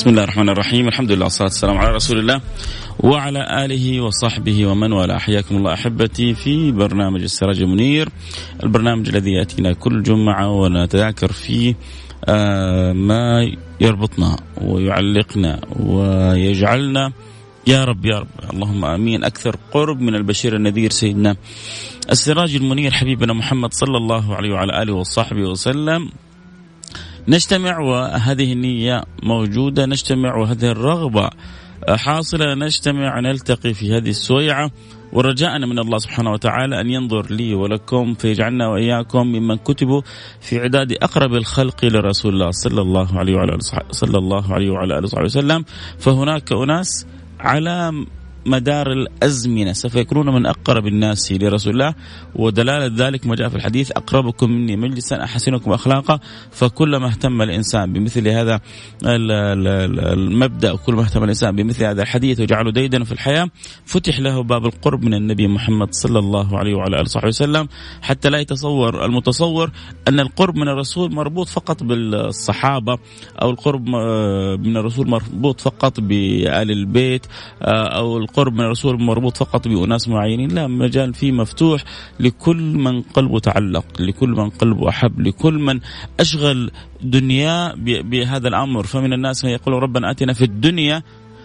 بسم الله الرحمن الرحيم. الحمد لله والصلاة والسلام على رسول الله وعلى آله وصحبه ومن والاه. حياكم الله أحبتي في برنامج السراج المنير. البرنامج الذي يأتينا كل جمعة ونتذاكر فيه آه، ما يربطنا ويعلقنا ويجعلنا. يا رب يا رب. اللهم آمين. أكثر قرب من البشير النذير سيدنا السراج المنير حبيبنا محمد صلى الله عليه وعلى آله وصحبه وسلم. نجتمع وهذه النية موجودة نجتمع وهذه الرغبة حاصلة نجتمع نلتقي في هذه السويعة. ورجاءنا من الله سبحانه وتعالى أن ينظر لي ولكم فيجعلنا وإياكم ممن كتبوا في عداد أقرب الخلق لرسول الله صلى الله عليه وعلى صلى الله عليه وعلى آله وصحبه وسلم. فهناك أناس على مدار الأزمنة سوف يكونون من أقرب الناس لرسول الله. ودلالة ذلك ما جاء في الحديث أقربكم مني مجلسا أحسنكم أخلاقا. فكلما اهتم الإنسان بمثل هذا المبدأ وكل ما اهتم الإنسان بمثل هذا الحديث وجعله ديدا في الحياة فتح له باب القرب من النبي محمد صلى الله عليه وعلى آله وصحبه وسلم. حتى لا يتصور المتصور أن القرب من الرسول مربوط فقط بالصحابة أو القرب من الرسول مربوط فقط بآل البيت أو القرب من الرسول مربوط فقط بأناس معينين لا مجال فيه مفتوح لكل من قلبه تعلق لكل من قلبه أحب لكل من أشغل دنياه بهذا الأمر. فمن الناس من يقول ربنا آتنا في الدنيا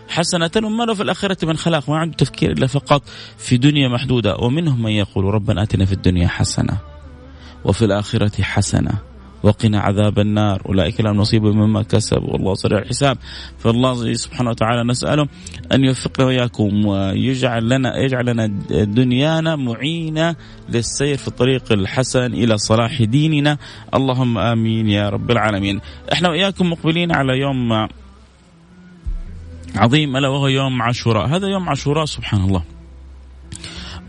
حسنة وما له في الآخرة من خلاق ما عنده تفكير إلا فقط في دنيا محدودة. ومنهم من يقول ربنا آتنا في الدنيا حسنة وفي الآخرة حسنة. وقنا عذاب النار. أولئك لهم نصيب مما كسبوا. والله سريع الحساب. فالله سبحانه وتعالى نسأله أن يوفقنا وإياكم ويجعل لنا يجعل لنا دنيانا معينة للسير في الطريق الحسن إلى صلاح ديننا. اللهم آمين يا رب العالمين. إحنا وإياكم مقبلين على يوم عظيم ألا وهو يوم عاشوراء. هذا يوم عاشوراء سبحان الله.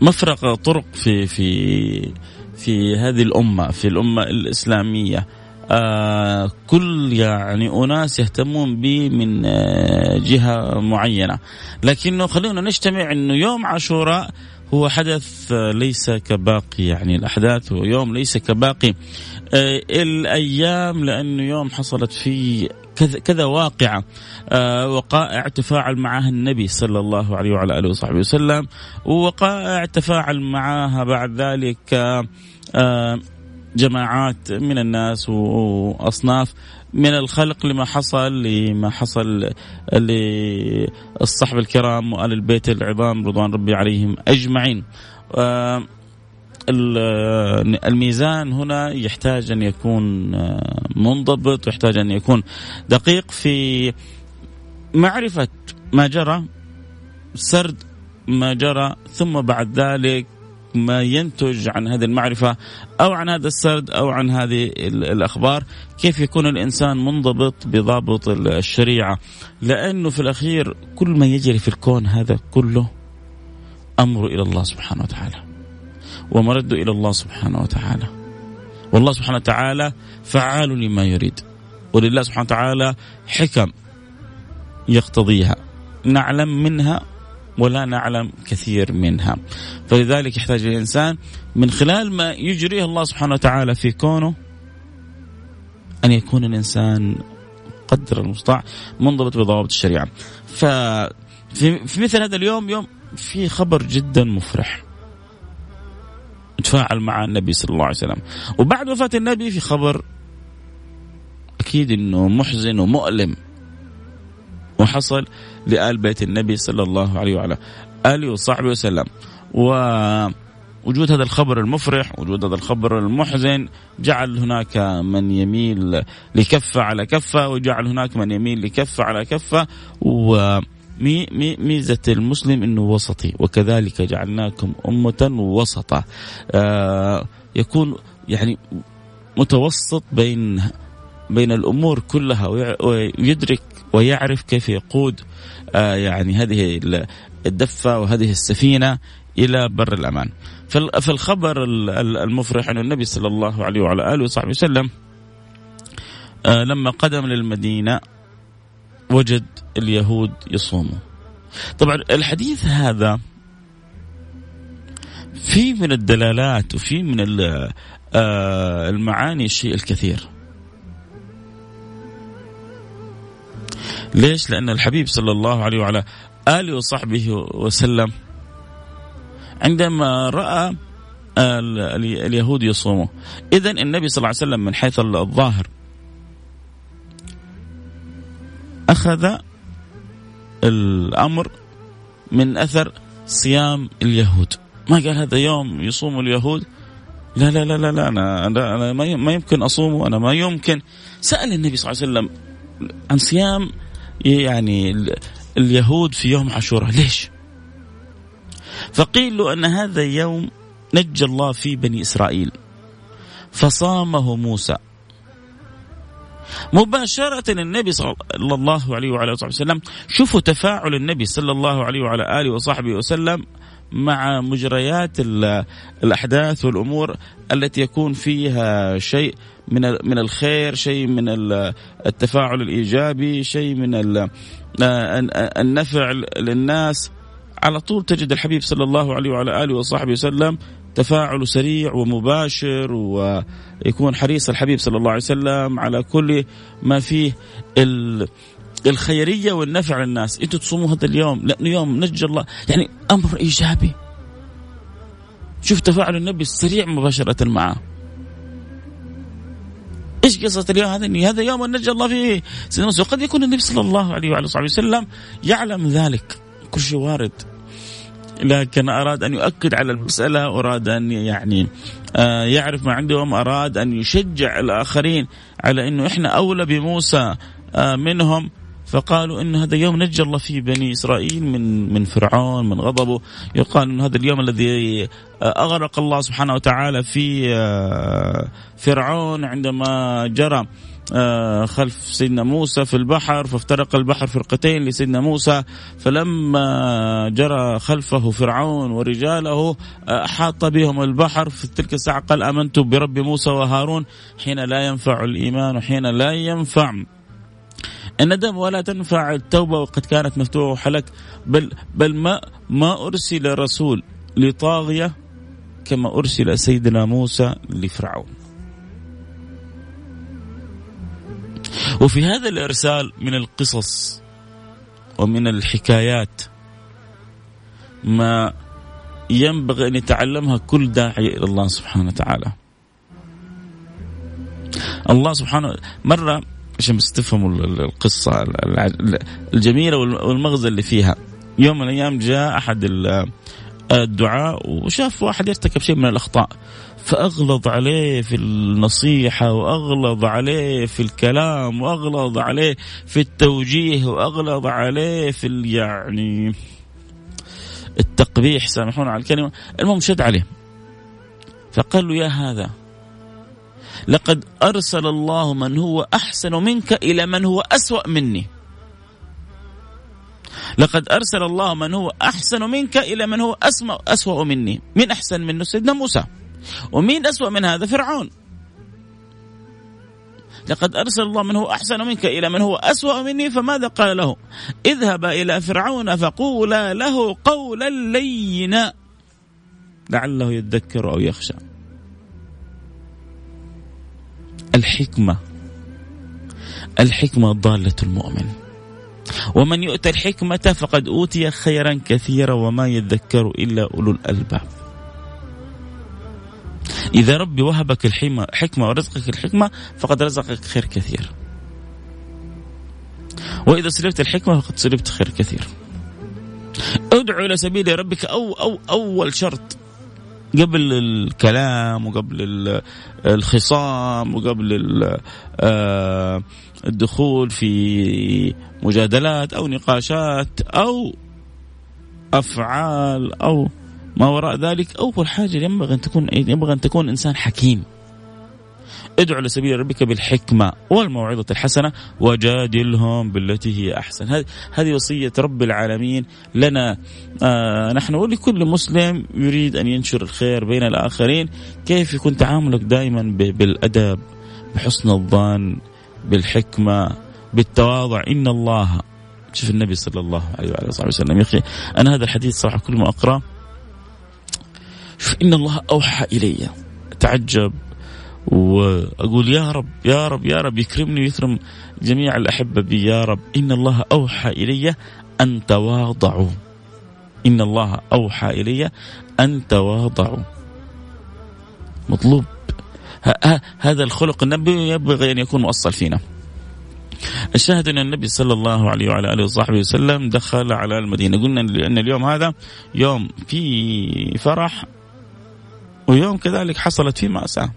مفرق طرق في في في هذه الأمة في الأمة الإسلامية. آه كل يعني أناس يهتمون به من آه جهة معينة. لكنه خلونا نجتمع أنه يوم عاشوراء هو حدث آه ليس كباقي. يعني الأحداث هو يوم ليس كباقي. آه الأيام لأنه يوم حصلت فيه كذا كذا واقعة. آه وقائع تفاعل معها النبي صلى الله عليه وعلى آله وصحبه وسلم ووقائع تفاعل معها بعد ذلك آه جماعات من الناس وأصناف من الخلق لما حصل لما حصل للصحب الكرام وآل البيت العظام رضوان ربي عليهم أجمعين. آه الميزان هنا يحتاج أن يكون منضبط ويحتاج أن يكون دقيق. في معرفة ما جرى سرد ما جرى ثم بعد ذلك ما ينتج عن هذه المعرفة أو عن هذا السرد أو عن هذه الأخبار كيف يكون الإنسان منضبط بضابط الشريعة. لأنه في الأخير كل ما يجري في الكون هذا كله أمره إلى الله سبحانه وتعالى. ومرده إلى الله سبحانه وتعالى. والله سبحانه وتعالى فعال لما يريد. ولله سبحانه وتعالى حكم يقتضيها. نعلم منها ولا نعلم كثير منها. فلذلك يحتاج الإنسان من خلال ما يجريه الله سبحانه وتعالى في كونه أن يكون الإنسان قدر المستطاع منضبط بضوابط الشريعة. ففي في مثل هذا اليوم يوم في خبر جدا مفرح. تفاعل مع النبي صلى الله عليه وسلم. وبعد وفاة النبي في خبر أكيد أنه محزن ومؤلم. وحصل لآل بيت النبي صلى الله عليه وعلى آله وصحبه وسلم. ووجود هذا الخبر المفرح وجود هذا الخبر المحزن جعل هناك من يميل لكفة على كفة وجعل هناك من يميل لكفة على كفة. و ميزة المسلم أنه وسطي وكذلك جعلناكم أمة وسطة آه يكون يعني متوسط بين بين الأمور كلها ويدرك ويعرف كيف يقود آه يعني هذه الدفة وهذه السفينة إلى بر الأمان. فالخبر المفرح أن النبي صلى الله عليه وعلى آله وصحبه وسلم آه لما قدم للمدينة وجد اليهود يصوموا طبعا الحديث هذا في من الدلالات وفي من آه، المعاني الشيء الكثير. ليش؟ لأن الحبيب صلى الله عليه وعلى آله وصحبه وسلم عندما رأى اليهود يصوموا إذا النبي صلى الله عليه وسلم من حيث الظاهر أخذ الأمر من أثر صيام اليهود. ما قال هذا يوم يصوم اليهود؟ لا لا لا لا, لا أنا, أنا ما يمكن أصوم أنا ما يمكن. سأل النبي صلى الله عليه وسلم عن صيام يعني اليهود في يوم عاشوراء. ليش؟ فقيل له أن هذا يوم نجى الله فيه بني إسرائيل فصامه موسى. مباشرة النبي صلى الله عليه وعلى آله وسلم. شوفوا تفاعل النبي صلى الله عليه وعلى آله وصحبه وسلم مع مجريات الأحداث والأمور التي يكون فيها شيء من من الخير شيء من التفاعل الإيجابي شيء من النفع للناس. على طول تجد الحبيب صلى الله عليه وعلى آله وصحبه وسلم تفاعله سريع ومباشر ويكون حريص الحبيب صلى الله عليه وسلم على كل ما فيه الخيرية والنفع للناس. أنتم تصوموا هذا اليوم لأنه يوم نجى الله. يعني أمر إيجابي. شوف تفاعل النبي السريع مباشرة معه. إيش قصة اليوم؟ هذا هذا يوم نجى الله فيه. سيدنا وقد يكون النبي صلى الله عليه وعلى صحبه وسلم يعلم ذلك. كل شيء وارد. لكن أراد أن يؤكد على المسألة أراد أن يعني آه، يعرف ما عندهم أراد أن يشجع الآخرين على أنه إحنا أولى بموسى آه، منهم. فقالوا إن هذا يوم نجى الله فيه بني إسرائيل من من فرعون من غضبه. يقال إن هذا اليوم الذي آه، أغرق الله سبحانه وتعالى في فرعون عندما جرى. خلف سيدنا موسى في البحر فافترق البحر فرقتين لسيدنا موسى فلما جرى خلفه فرعون ورجاله آه، أحاط بهم البحر في تلك الساعة قال آمنت برب موسى وهارون حين لا ينفع الإيمان وحين لا ينفع. الندم ولا تنفع التوبة وقد كانت مفتوحة لك بل بل ما ما أرسل رسول لطاغية كما أرسل سيدنا موسى لفرعون. وفي هذا الإرسال من القصص ومن الحكايات ما ينبغي أن يتعلمها كل داعي إلى الله سبحانه وتعالى. الله سبحانه مرة عشان بس تفهموا القصة الجميلة والمغزى اللي فيها. يوم من الأيام جاء أحد الدعاء وشاف واحد يرتكب شيء من الأخطاء. فأغلظ عليه في النصيحة وأغلظ عليه في الكلام وأغلظ عليه في التوجيه وأغلظ عليه في يعني التقبيح سامحونا على الكلمة. المهم شد عليه. فقال له يا هذا لقد أرسل الله من هو أحسن منك إلى من هو أسوأ مني. لقد أرسل الله من هو أحسن منك إلى من هو أسمى أسوأ مني. من أحسن منه؟ سيدنا موسى. ومين أسوأ من هذا؟ فرعون. لقد أرسل الله من هو أحسن منك إلى من هو أسوأ مني فماذا قال له؟ اذهب إلى فرعون فقولا له قولا لينا. لعله يذكر أو يخشى. الحكمة الحكمة ضالة المؤمن. ومن يؤتى الحكمة فقد أوتي خيرا كثيرا وما يذكر إلا أولو الألباب. إذا ربي وهبك الحكمة حكمة ورزقك الحكمة فقد رزقك خير كثير. وإذا سلبت الحكمة فقد سلبت خير كثير. ادعو إلى سبيل ربك أو أو أول شرط. قبل الكلام وقبل الخصام وقبل آه، الدخول في مجادلات أو نقاشات أو أفعال أو ما وراء ذلك أول حاجة ينبغي أن تكون ينبغي أن تكون إنسان حكيم. ادعو لسبيل ربك بالحكمة والموعظة الحسنة وجادلهم بالتي هي أحسن. هذه وصية رب العالمين لنا. آه نحن ولكل مسلم يريد أن ينشر الخير بين الآخرين. كيف يكون تعاملك دائما بالأدب بحسن الظن بالحكمة بالتواضع. إن الله شوف النبي صلى الله عليه وعلى صحبه وسلم يا أخي أنا هذا الحديث صراحة كل ما أقرأ شوف إن الله أوحى إلي. تعجب وأقول يا رب يا رب يا رب يكرمني ويكرم جميع الأحبة بي يا رب. إن الله أوحى إلي أن تواضعوا. إن الله أوحى إلي أن تواضعوا. مطلوب. هذا الخلق النبي ينبغي أن يكون مؤصل فينا. الشاهد أن النبي صلى الله عليه وعلى آله وصحبه وسلم دخل على المدينة. قلنا ان اليوم هذا يوم في فرح ويوم كذلك حصلت فيه مأساة.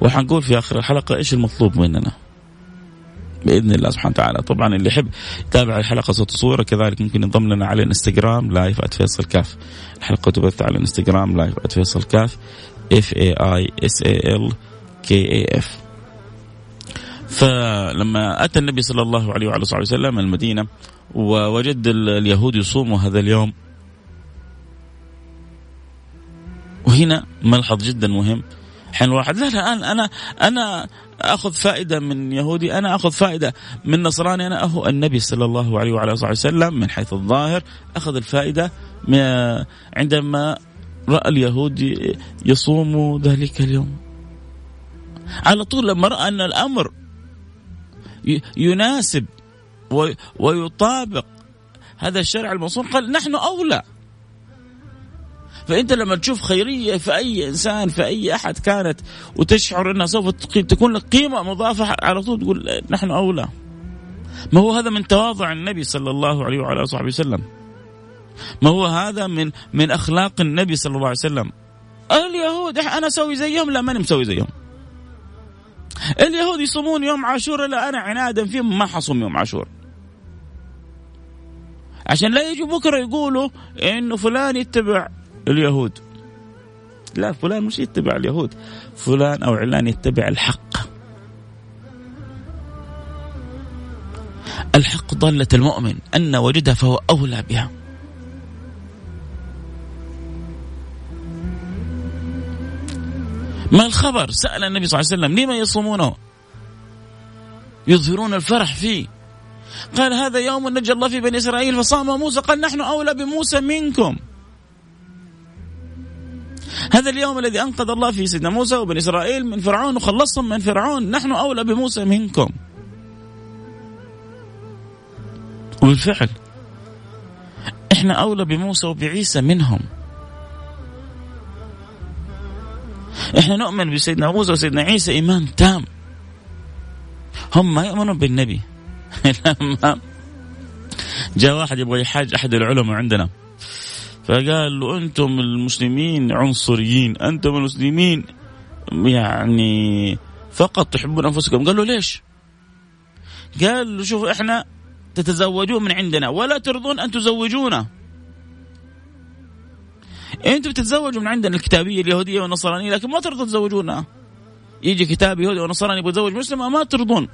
وحنقول في آخر الحلقة إيش المطلوب مننا؟ بإذن الله سبحانه وتعالى. طبعا اللي يحب يتابع الحلقة صوت وصورة كذلك ممكن ينضم لنا على الانستغرام لايف @فيصل كاف. الحلقة تبث على الانستغرام live @فيصل كاف. F A I S A L K A F فلما أتى النبي صلى الله عليه وعلى صحبه وسلم المدينة ووجد اليهود يصوموا هذا اليوم وهنا ملحظ جدا مهم. حين الواحد لا لا أنا أنا أنا أخذ فائدة من يهودي أنا أخذ فائدة من نصراني أنا هو النبي صلى الله عليه وعلى اله وسلم من حيث الظاهر أخذ الفائدة عندما رأى اليهود يصوموا ذلك اليوم. على طول لما رأى أن الأمر يناسب ويطابق هذا الشرع المصون قال نحن أولى. فأنت لما تشوف خيرية في أي إنسان في أي أحد كانت وتشعر أنها سوف تكون لك قيمة مضافة على طول تقول نحن أولى. ما هو هذا من تواضع النبي صلى الله عليه وعلى اله وصحبه وسلم. ما هو هذا من من أخلاق النبي صلى الله عليه وسلم. اليهود أنا أسوي زيهم لا ماني مسوي زيهم اليهود يصومون يوم عاشور لا أنا عنادا فيهم ما حصوم يوم عاشور. عشان لا يجوا بكرة يقولوا إنه فلان يتبع اليهود. لا فلان مش يتبع اليهود فلان أو علان يتبع الحق. الحق ضالة المؤمن أن وجدها فهو أولى بها. ما الخبر؟ سأل النبي صلى الله عليه وسلم لما يصومونه يظهرون الفرح فيه. قال هذا يوم نجى الله في بني إسرائيل فصام موسى قال نحن أولى بموسى منكم. هذا اليوم الذي أنقذ الله فيه سيدنا موسى وبني إسرائيل من فرعون وخلصهم من فرعون. نحن أولى بموسى منكم. وبالفعل إحنا أولى بموسى وبعيسى منهم. إحنا نؤمن بسيدنا موسى وسيدنا عيسى ايمان تام. هم ما يؤمنون بالنبي. جاء واحد يبغى يحاج أحد العلماء عندنا. فقال له أنتم المسلمين عنصريين. أنتم المسلمين يعني فقط تحبون أنفسكم. قال له ليش؟ قال له شوف إحنا تتزوجون من عندنا ولا ترضون أن تزوجونا. أنتم بتتزوجوا من عندنا الكتابية اليهودية والنصرانية لكن ما ترضون تزوجونا. يجي كتاب يهودي ونصراني يبغى يتزوج مسلمه ما ترضون.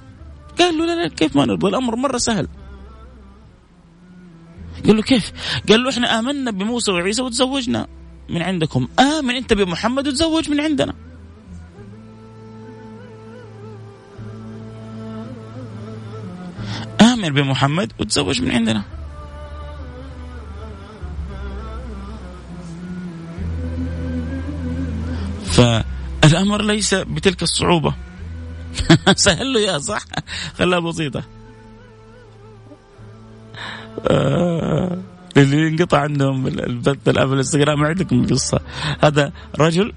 قال له لا لا كيف ما نرضى؟ الأمر مرة سهل. قال له كيف؟ قال له إحنا آمنا بموسى وعيسى وتزوجنا من عندكم. آمن أنت بمحمد وتزوج من عندنا. آمن بمحمد وتزوج من عندنا. فالأمر ليس بتلك الصعوبة. سهل له يا صح؟ خلاها بسيطة. آه اللي انقطع عندهم البث الأب الإنستغرام عندكم القصة هذا رجل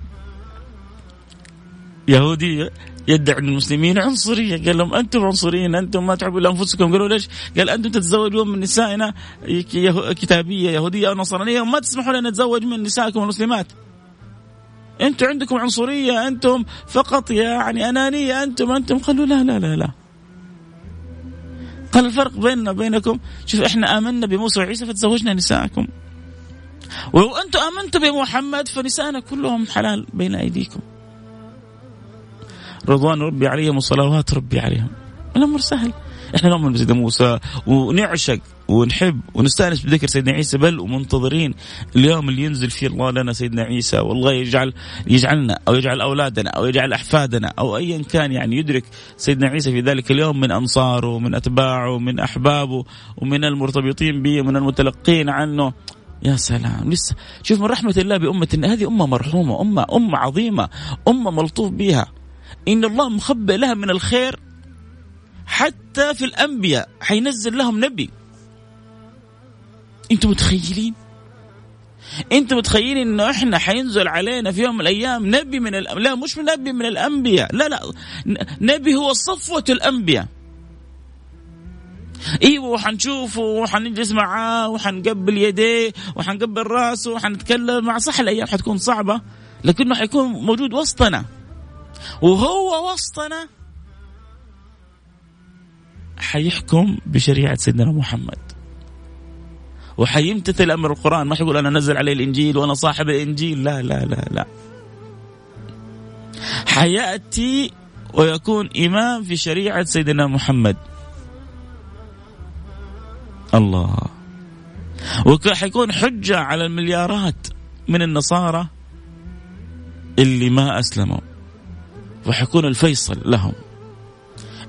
يهودي يدعي ان المسلمين عنصرية. قال لهم أنتم عنصريين أنتم ما تحبوا انفسكم قالوا ليش؟ قال أنتم تتزوجون من نسائنا كتابية يهودية أو نصرانية وما تسمحوا لنا نتزوج من نسائكم المسلمات. أنتم عندكم عنصرية أنتم فقط يعني أنانية أنتم أنتم. قالوا لا لا لا لا. قال الفرق بيننا وبينكم شوف إحنا آمنا بموسى وعيسى فتزوجنا نساءكم. ولو أنتم آمنتم بمحمد فنسائنا كلهم حلال بين أيديكم. رضوان ربي عليهم وصلوات ربي عليهم. الأمر سهل. إحنا نؤمن بسيدنا موسى ونعشق ونحب ونستأنس بذكر سيدنا عيسى بل ومنتظرين اليوم اللي ينزل فيه الله لنا سيدنا عيسى. والله يجعل يجعلنا أو يجعل أولادنا أو يجعل أحفادنا أو ايا كان يعني يدرك سيدنا عيسى في ذلك اليوم من أنصاره ومن أتباعه ومن أحبابه ومن المرتبطين به ومن المتلقين عنه. يا سلام. لسه شوف من رحمة الله بأمة هذه أمة مرحومة أمة أمة عظيمة أمة ملطوف بها. إن الله مخبئ لها من الخير حتى في الأنبياء حينزل لهم نبي. أنتم متخيلين؟ أنتم متخيلين إنه إحنا حينزل علينا في يوم من الأيام نبي من الأ... لا مش من نبي من الأنبياء لا لا نبي هو صفوة الأنبياء. إيوه وحنشوفه وحنجلس معاه وحنقبل يديه وحنقبل رأسه وحنتكلم مع صح الأيام حتكون صعبة لكنه حيكون موجود وسطنا. وهو وسطنا حيحكم بشريعة سيدنا محمد. وحيمتثل أمر القرآن. ما حيقول أنا نزل عليه الإنجيل وأنا صاحب الإنجيل. لا لا لا لا. حيأتي ويكون إمام في شريعة سيدنا محمد. الله. وحيكون حجة على المليارات من النصارى اللي ما أسلموا. وحيكون الفيصل لهم.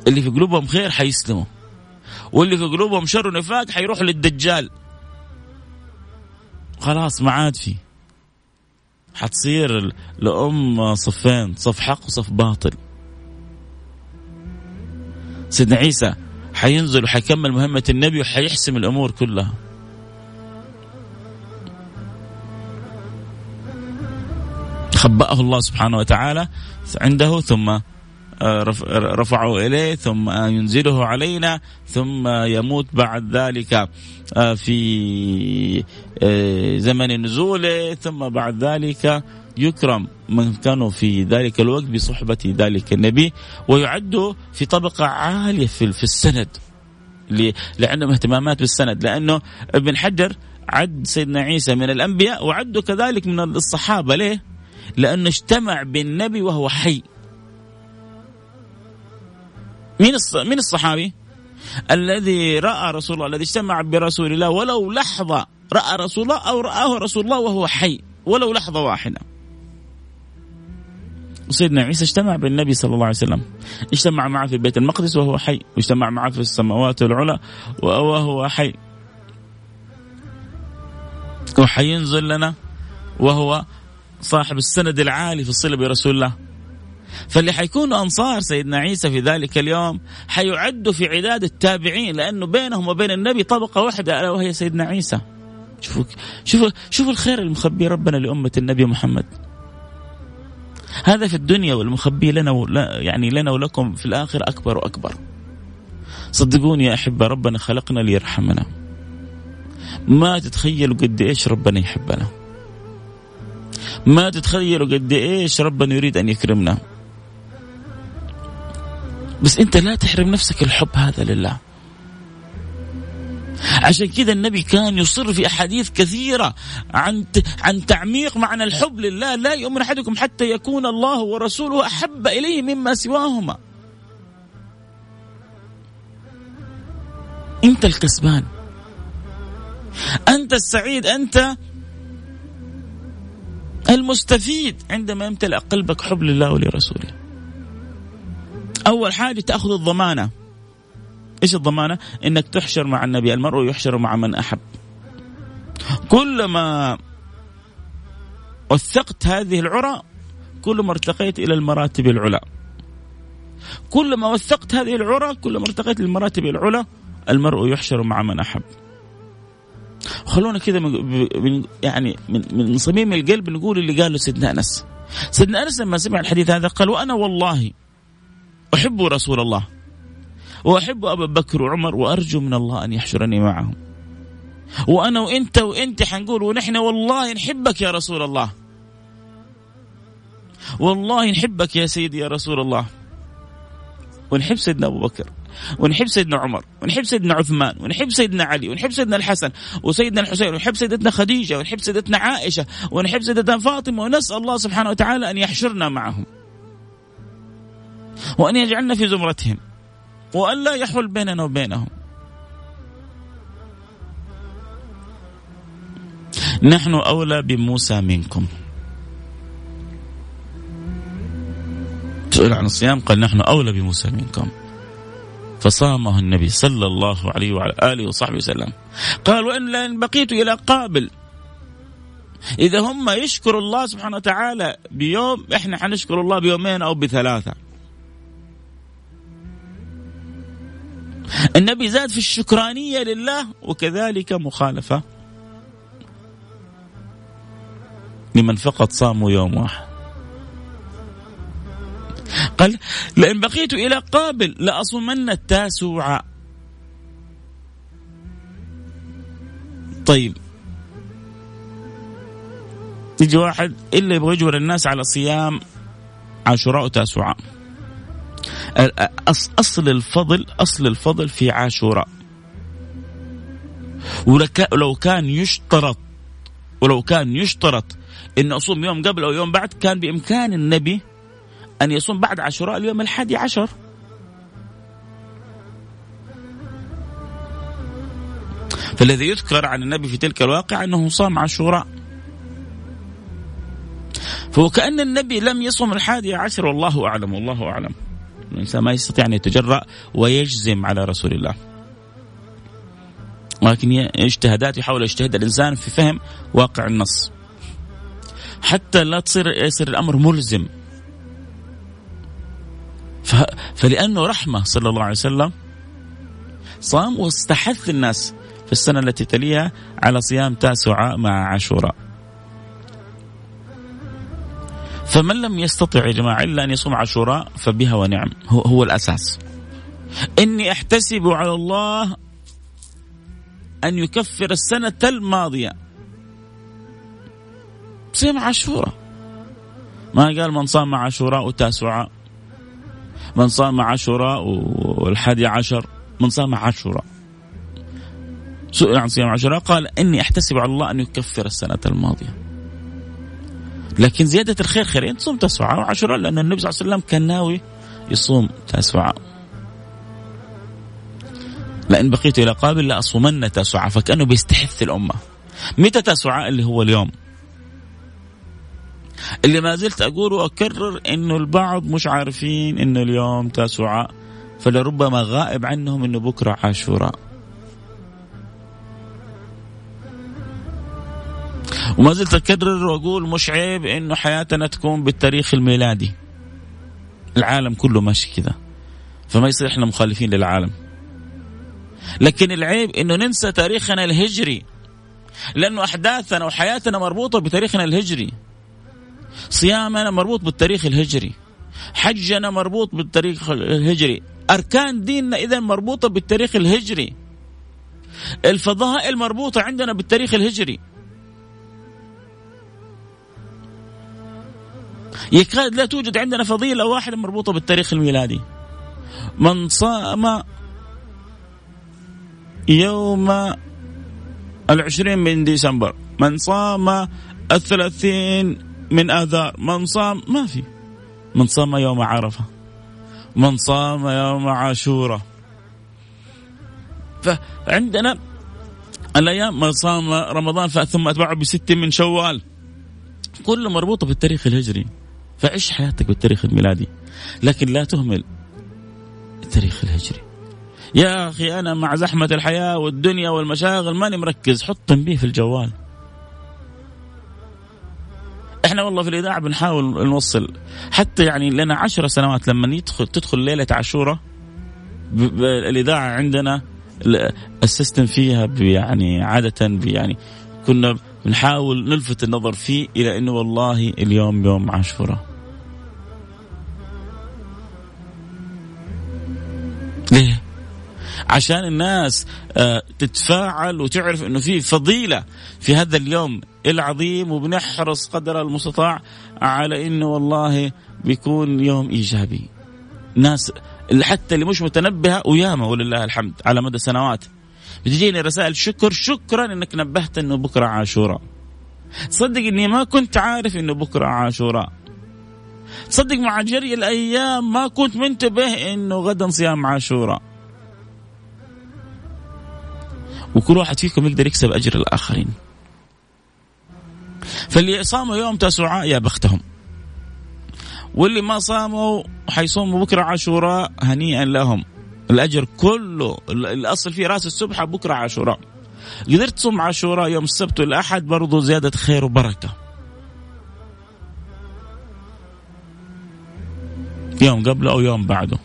اللي في قلوبهم خير حيسلموا. واللي في قلوبهم شر ونفاق حيروحوا للدجال. خلاص ما عاد في. حتصير لأم صفين صف حق وصف باطل. سيدنا عيسى حينزل وحيكمل مهمة النبي وحيحسم الأمور كلها. خبأه الله سبحانه وتعالى عنده ثم رفعه إليه ثم ينزله علينا ثم يموت بعد ذلك آه، في آه، زمن نزوله ثم بعد ذلك يكرم من كانوا في ذلك الوقت بصحبة ذلك النبي ويعد في طبقة عالية في السند لعندهم اهتمامات بالسند لأنه ابن حجر عد سيدنا عيسى من الأنبياء وعده كذلك من الصحابة ليه؟ لأنه اجتمع بالنبي وهو حي مين مين الصحابي؟ الذي رأى رسول الله الذي اجتمع برسول الله ولو لحظة رأى رسول الله أو رآه رسول الله وهو حي ولو لحظة واحدة. سيدنا عيسى اجتمع بالنبي صلى الله عليه وسلم اجتمع معه في بيت المقدس وهو حي واجتمع معه في السماوات العلى وهو حي وحينزل لنا وهو صاحب السند العالي في الصلة برسول الله فاللي حيكونوا أنصار سيدنا عيسى في ذلك اليوم حيعدوا في عداد التابعين لأنه بينهم وبين النبي طبقة واحدة ألا وهي سيدنا عيسى. شوفوا شوفوا شوفوا الخير المخبي ربنا لأمة النبي محمد. هذا في الدنيا والمخبي لنا يعني لنا ولكم في الآخر أكبر وأكبر. صدقوني يا أحبة ربنا خلقنا ليرحمنا. ما تتخيلوا قد إيش ربنا يحبنا. ما تتخيلوا قد إيش ربنا يريد أن يكرمنا. بس انت لا تحرم نفسك الحب هذا لله. عشان كذا النبي كان يصر في أحاديث كثيرة عن عن تعميق معنى الحب لله. لا يؤمن أحدكم حتى يكون الله ورسوله أحب إليه مما سواهما. انت الكسبان. أنت السعيد. أنت المستفيد. عندما يمتلئ قلبك حب لله ولرسوله. أول حاجة تأخذ الضمانة. إيش الضمانة؟ إنك تحشر مع النبي المرء يحشر مع من أحب. كلما وثقت هذه العرى كلما ارتقيت إلى المراتب العلى. كلما وثقت هذه العرى كلما ارتقيت للمراتب العلى المرء يحشر مع من أحب. خلونا كذا يعني من, من صميم القلب نقول اللي قاله سيدنا أنس. سيدنا أنس لما سمع الحديث هذا قال وأنا والله أحب رسول الله. وأحب أبا بكر وعمر وأرجو من الله أن يحشرني معهم. وأنا وإنت وإنت حنقول ونحن والله نحبك يا رسول الله. والله نحبك يا سيدي يا رسول الله. ونحب سيدنا أبو بكر ونحب سيدنا عمر ونحب سيدنا عثمان ونحب سيدنا علي ونحب سيدنا الحسن وسيدنا الحسين ونحب سيدتنا خديجة ونحب سيدتنا عائشة ونحب سيدتنا فاطمة. ونسأل الله سبحانه وتعالى أن يحشرنا معهم. وأن يجعلنا في زمرتهم وأن لا يحول بيننا وبينهم. نحن أولى بموسى منكم. سئل عن الصيام قال نحن أولى بموسى منكم. فصامه النبي صلى الله عليه وعلى آله وصحبه وسلم. قال وإن لن بقيت إلى قابل. إذا هم يشكروا الله سبحانه وتعالى بيوم إحنا حنشكر الله بيومين أو بثلاثة. النبي زاد في الشكرانية لله وكذلك مخالفة. لمن فقط صاموا يوم واحد. قال لئن بقيت إلى قابل لأصومن التاسوعاء طيب. يجي واحد إلا يبغى يجبر الناس على صيام عاشوراء وتاسوعاء. أصل الفضل أصل الفضل في عاشوراء. ولو كان يشترط ولو كان يشترط إن أصوم يوم قبل أو يوم بعد كان بإمكان النبي أن يصوم بعد عاشوراء اليوم الحادي عشر. فالذي يذكر عن النبي في تلك الواقع أنه صام عاشوراء. فهو كأن النبي لم يصوم الحادي عشر والله أعلم والله أعلم. الإنسان ما يستطيع أن يتجرأ ويجزم على رسول الله. ولكن اجتهادات يحاول يجتهد الإنسان في فهم واقع النص. حتى لا تصير يصير الأمر ملزم. فلأنه رحمة صلى الله عليه وسلم صام واستحث الناس في السنة التي تليها على صيام تاسعاء مع عاشوراء. فمن لم يستطع يا جماعة إلا أن يصوم عاشوراء فبها ونعم. هو, هو الأساس. إني أحتسب على الله أن يكفر السنة الماضية. صيام عاشوراء. ما قال من صام عاشوراء وتاسعاء من صام عاشوراء والحادي عشر من صام عاشوراء. سئل عن صيام عاشوراء قال إني أحتسب على الله أن يكفر السنة الماضية. لكن زيادة الخير خيرين تصوم تسعة وعاشوراء لأن النبي صلى الله عليه وسلم كان ناوي يصوم تسعة لأن بقيت إلى قابل لأصومن تسعة فكأنه بيستحث الأمة. متى تسعة اللي هو اليوم. اللي ما زلت أقول وأكرر إنه البعض مش عارفين إنه اليوم تاسوعاء فلربما غائب عنهم إنه بكرة عاشوراء. وما زلت أكرر وأقول مش عيب إنه حياتنا تكون بالتاريخ الميلادي. العالم كله ماشي كذا. فما يصير إحنا مخالفين للعالم. لكن العيب إنه ننسى تاريخنا الهجري. لأنه أحداثنا وحياتنا مربوطة بتاريخنا الهجري. صيامنا مربوط بالتاريخ الهجري. حجنا مربوط بالتاريخ الهجري. أركان ديننا إذا مربوطة بالتاريخ الهجري. الفضائل مربوطة عندنا بالتاريخ الهجري. يكاد لا توجد عندنا فضيلة واحدة مربوطة بالتاريخ الميلادي. من صام يوم العشرين من ديسمبر. من صام الثلاثين من آذار. من صام ما في. من صام يوم عرفة. من صام يوم عاشورة. فعندنا الأيام ما صام رمضان ثم أتبعه بست من شوال. كله مربوطة بالتاريخ الهجري. فعيش حياتك بالتاريخ الميلادي. لكن لا تهمل التاريخ الهجري. يا أخي أنا مع زحمة الحياة والدنيا والمشاغل ماني مركز حط تنبيه في الجوال. إحنا والله في الإذاعة بنحاول نوصل حتى يعني لنا عشر سنوات لما يدخل تدخل ليلة عاشوراء الإذاعة عندنا السيستم فيها يعني عادة يعني كنا بنحاول نلفت النظر فيه إلى إنه والله اليوم يوم عاشوراء ليه؟ عشان الناس آه، تتفاعل وتعرف إنه في فضيلة في هذا اليوم العظيم وبنحرص قدر المستطاع على إنه والله بيكون يوم إيجابي. ناس حتى اللي مش متنبهة وياما ولله الحمد على مدى سنوات بتجيني رسائل شكر شكرا إنك نبهت إنه بكرة عاشوراء. تصدق إني ما كنت عارف إنه بكرة عاشوراء. تصدق مع جري الأيام ما كنت منتبه إنه غدا صيام عاشوراء. وكل واحد فيكم يقدر يكسب أجر الآخرين. فاللي صاموا يوم تسعاء يا بختهم. واللي ما صاموا حيصوموا بكرة عاشوراء هنيئا لهم. الأجر كله الأصل فيه رأس السبحه بكرة عاشوراء. قدرت تصوم عاشوراء يوم السبت والأحد برضو زيادة خير وبركة. يوم قبله أو يوم بعده.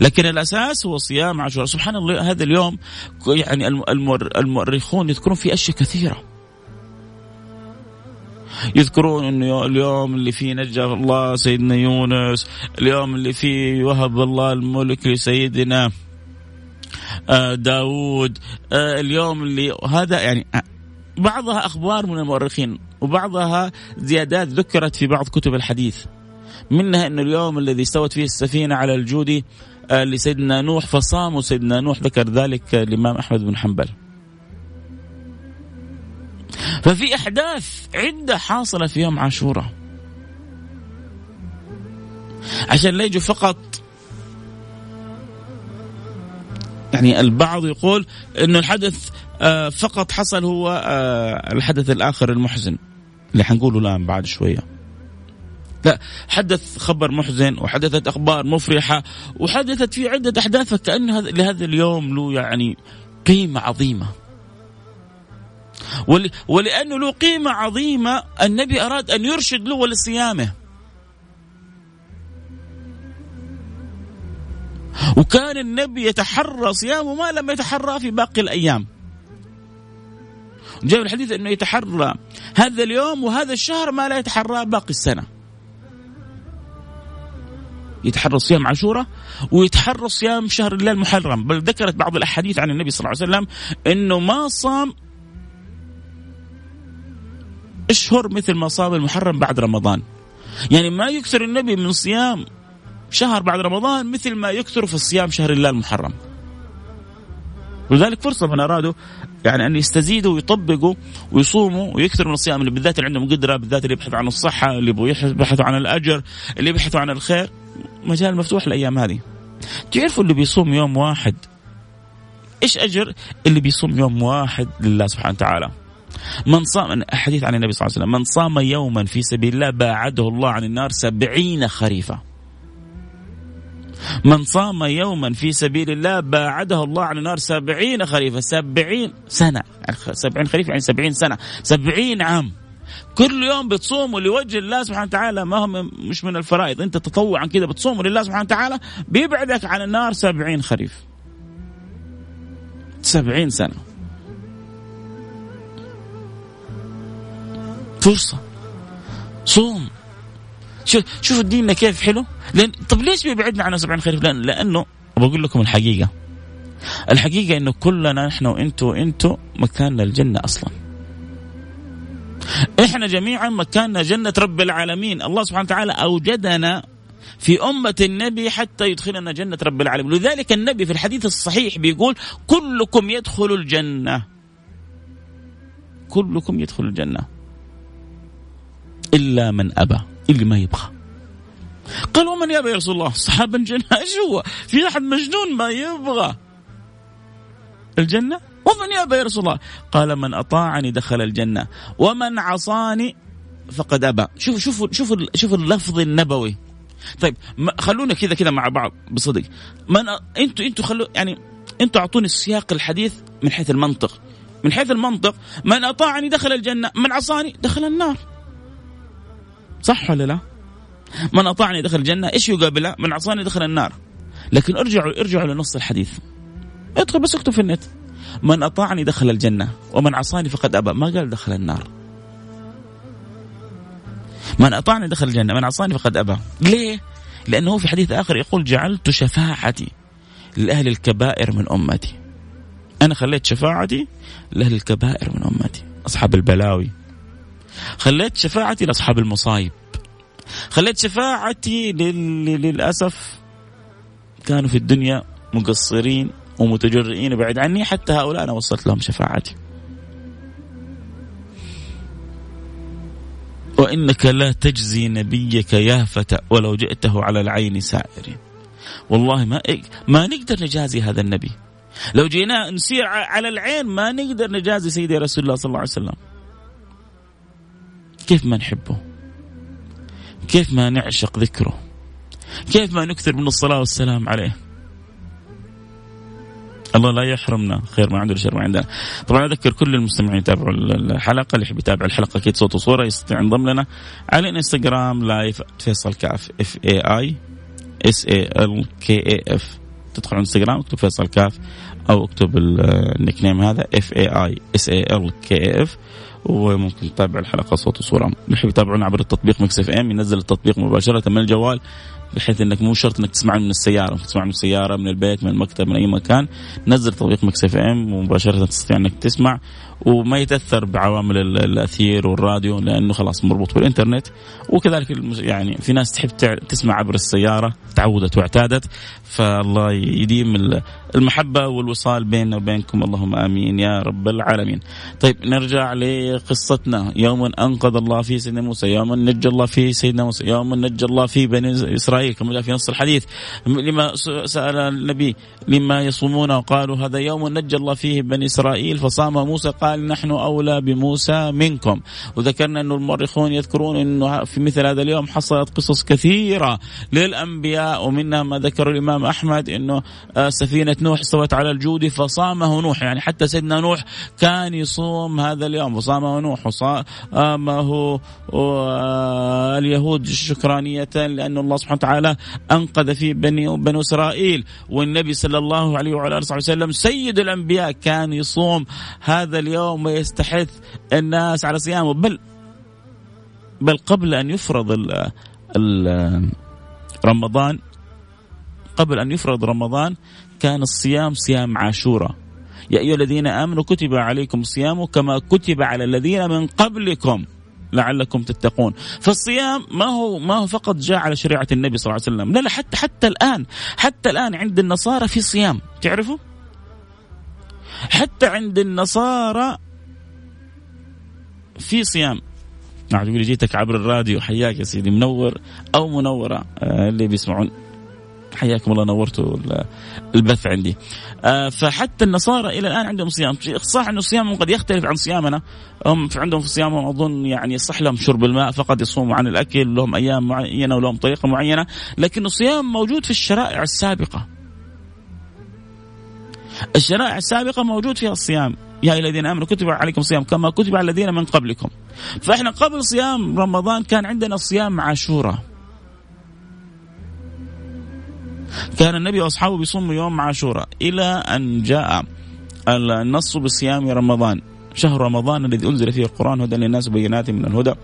لكن الأساس هو صيام عاشوراء سبحان الله هذا اليوم يعني المؤرخون يذكرون فيه أشياء كثيرة يذكرون إنه اليوم اللي فيه نجى الله سيدنا يونس اليوم اللي فيه وهب الله الملك لسيدنا آه، داود آه، اليوم اللي هذا يعني آه، بعضها أخبار من المؤرخين وبعضها زيادات ذكرت في بعض كتب الحديث. منها أن اليوم الذي استوت فيه السفينة على الجودي لسيدنا نوح فصاموا سيدنا نوح ذكر ذلك الإمام أحمد بن حنبل. ففي أحداث عدة حاصلة في يوم عاشوراء. عشان لا يجوا فقط. يعني البعض يقول إنه الحدث آه، فقط حصل هو آه، الحدث الآخر المحزن اللي حنقوله الآن بعد شوية. لا حدث خبر محزن وحدثت أخبار مفرحة وحدثت في عدة أحداث فكأن لهذا اليوم له يعني قيمة عظيمة. ولأنه له قيمة عظيمة النبي أراد أن يرشد له ولصيامه. وكان النبي يتحرى صيامه ما لم يتحرى في باقي الأيام. جاء الحديث أنه يتحرى هذا اليوم وهذا الشهر ما لا يتحرى باقي السنة. يتحرى صيام عاشوراء ويتحرى صيام شهر الله المحرم. بل ذكرت بعض الأحاديث عن النبي صلى الله عليه وسلم أنه ما صام أشهر مثل ما صام المحرم بعد رمضان. يعني ما يكثر النبي من صيام شهر بعد رمضان مثل ما يكثر في الصيام شهر الله المحرم. ولذلك فرصة من أرادوا يعني أن يستزيدوا ويطبقوا ويصوموا ويكثروا من الصيام اللي بالذات اللي عندهم قدرة بالذات اللي يبحثوا عن الصحة اللي يبحثوا عن الأجر اللي يبحثوا عن الخير. مجال مفتوح الأيام هذه. تعرفوا اللي بيصوم يوم واحد؟ إيش أجر اللي بيصوم يوم واحد لله سبحانه وتعالى؟ من صام حديث عن النبي صلى الله عليه وسلم. من صام يوما في سبيل الله باعده الله عن النار سبعين خريفا من صام يوما في سبيل الله باعده الله عن النار سبعين خريفا سبعين سنة. سبعين خريفة يعني سبعين سنة. سبعين عام. كل يوم بتصوموا لوجه الله سبحانه وتعالى. ما هم مش من الفرائض. انت تطوعا كذا بتصوموا لله سبحانه وتعالى بيبعدك عن النار سبعين خريف. سبعين سنة. فرصة. صوم. شوف شوف ديننا كيف حلو؟ لأن طب ليش بيبعدنا عن سبعين خريف لأن لأنه بقول لكم الحقيقة. الحقيقة أنه كلنا نحن وأنتوا وأنتوا مكاننا الجنة أصلاً. إحنا جميعا مكاننا جنة رب العالمين. الله سبحانه وتعالى أوجدنا في أمة النبي حتى يدخلنا جنة رب العالمين. لذلك النبي في الحديث الصحيح بيقول كلكم يدخل الجنة. كلكم يدخل الجنة. إلا من أبى. اللي ما يبغى قال ومن يابى يا رسول الله؟ صحاب الجنة إيش هو؟ في أحد مجنون ما يبغى. الجنة؟ ومن يأبى يا رسول الله؟ قال من أطاعني دخل الجنة. ومن عصاني فقد أبى. شوفوا شوفوا شوفوا شوفوا اللفظ النبوي. طيب خلونا كذا كذا مع بعض بصدق. من أنتوا أنتوا خلوا يعني أنتوا أعطوني السياق الحديث من حيث المنطق. من حيث المنطق من أطاعني دخل الجنة من عصاني دخل النار. صح ولا لا؟ من أطاعني دخل الجنة إيش يقابلها من عصاني دخل النار. لكن ارجعوا ارجعوا لنص الحديث. ادخل بس اكتب في النت. من أطاعني دخل الجنة ومن عصاني فقد أبى. ما قال دخل النار. من أطاعني دخل الجنة من عصاني فقد أبى. ليه؟ لأنه في حديث آخر يقول جعلت شفاعتي لأهل الكبائر من أمتي. أنا خليت شفاعتي لأهل الكبائر من أمتي. أصحاب البلاوي. خليت شفاعتي لأصحاب المصايب. خليت شفاعتي للأسف كانوا في الدنيا مقصرين ومتجرئين بعيد عني حتى هؤلاء أنا وصلت لهم شفاعتي. وإنك لا تجزي نبيك يا فتى ولو جئته على العين سائر. والله ما ما نقدر نجازي هذا النبي. لو جينا نسير على العين ما نقدر نجازي سيدي رسول الله صلى الله عليه وسلم. كيف ما نحبه؟ كيف ما نعشق ذكره؟ كيف ما نكثر من الصلاة والسلام عليه؟ الله لا يحرمنا خير ما عنده شر ما عندنا طبعا أذكر كل المستمعين يتابعوا الحلقة اللي يحب يتابع الحلقة أكيد صوت وصورة يستطيع ينضم لنا على الانستغرام live فيصل كاف F A I S A L K A F تدخل على الانستغرام اكتب فيصل كاف أو اكتب ال nickname هذا F A I S A L K A F وممكن تتابع الحلقة صوت وصورة. اللي يحب يتابعونا عبر التطبيق Mix FM ينزل التطبيق مباشرة من الجوال بحيث إنك مو شرط إنك تسمع من السيارة. تسمع من السيارة من البيت من المكتب من أي مكان. نزل تطبيق Mix FM ومباشرة تستطيع إنك تسمع. وما يتأثر بعوامل الأثير والراديو لأنه خلاص مربوط بالإنترنت. وكذلك يعني في ناس تحب تسمع عبر السيارة تعودت واعتادت. فالله يديم المحبة والوصال بيننا وبينكم. اللهم آمين يا رب العالمين. طيب نرجع لقصتنا. يوم أنقذ الله فيه سيدنا موسى، يوم نجى الله فيه سيدنا موسى، يوم نجى الله فيه بني إسرائيل. كما جاء في نص الحديث. لما سأل النبي لما يصومون؟ وقالوا هذا يوم نجى الله فيه بني إسرائيل. فصام موسى قال نحن أولى بموسى منكم، وذكرنا انه المؤرخون يذكرون انه في مثل هذا اليوم حصلت قصص كثيرة للأنبياء ومنها ما ذكر الإمام أحمد إنه آه، سفينة نوح استوت على الجود فصامه نوح. يعني حتى سيدنا نوح كان يصوم هذا اليوم وصامه نوح وصامه آه، اليهود شكرانية لأن الله سبحانه وتعالى أنقذ في بني بنو إسرائيل. والنبي صلى الله عليه وعلى آله وسلم سيد الأنبياء كان يصوم هذا اليوم. ويستحث الناس على صيامه بل بل قبل أن يفرض ال ال رمضان قبل أن يفرض رمضان كان الصيام صيام عاشوراء يا أيها الذين آمنوا كتب عليكم الصيام كما كتب على الذين من قبلكم لعلكم تتقون. فالصيام ما هو ما هو فقط جاء على شريعة النبي صلى الله عليه وسلم. لا لا حتى حتى الآن حتى الآن عند النصارى في صيام. تعرفوا؟ حتى عند النصارى في صيام. نعم يقول جيتك عبر الراديو حياك يا سيدي منور أو منورة. آه، اللي بيسمعون حياكم الله نورتوا البث عندي. آه، فحتى النصارى إلى الآن عندهم صيام. صح إنه صيامهم قد يختلف عن صيامنا. هم في عندهم في صيامهم أظن يعني يصح لهم شرب الماء فقط يصوموا عن الأكل لهم أيام معينة ولهم طريقة معينة. لكن الصيام موجود في الشرائع السابقة. الشرائع السابقة موجود فيها الصيام. يا أيها الذين آمنوا كتب عليكم الصيام كما كتب على الذين من قبلكم. فإحنا قبل صيام رمضان كان عندنا صيام عاشوراء كان النبي وأصحابه بيصوموا يوم عاشوراء إلى أن جاء النص بصيام رمضان. شهر رمضان الذي أنزل فيه القرآن هدى للناس وبينات من الهدى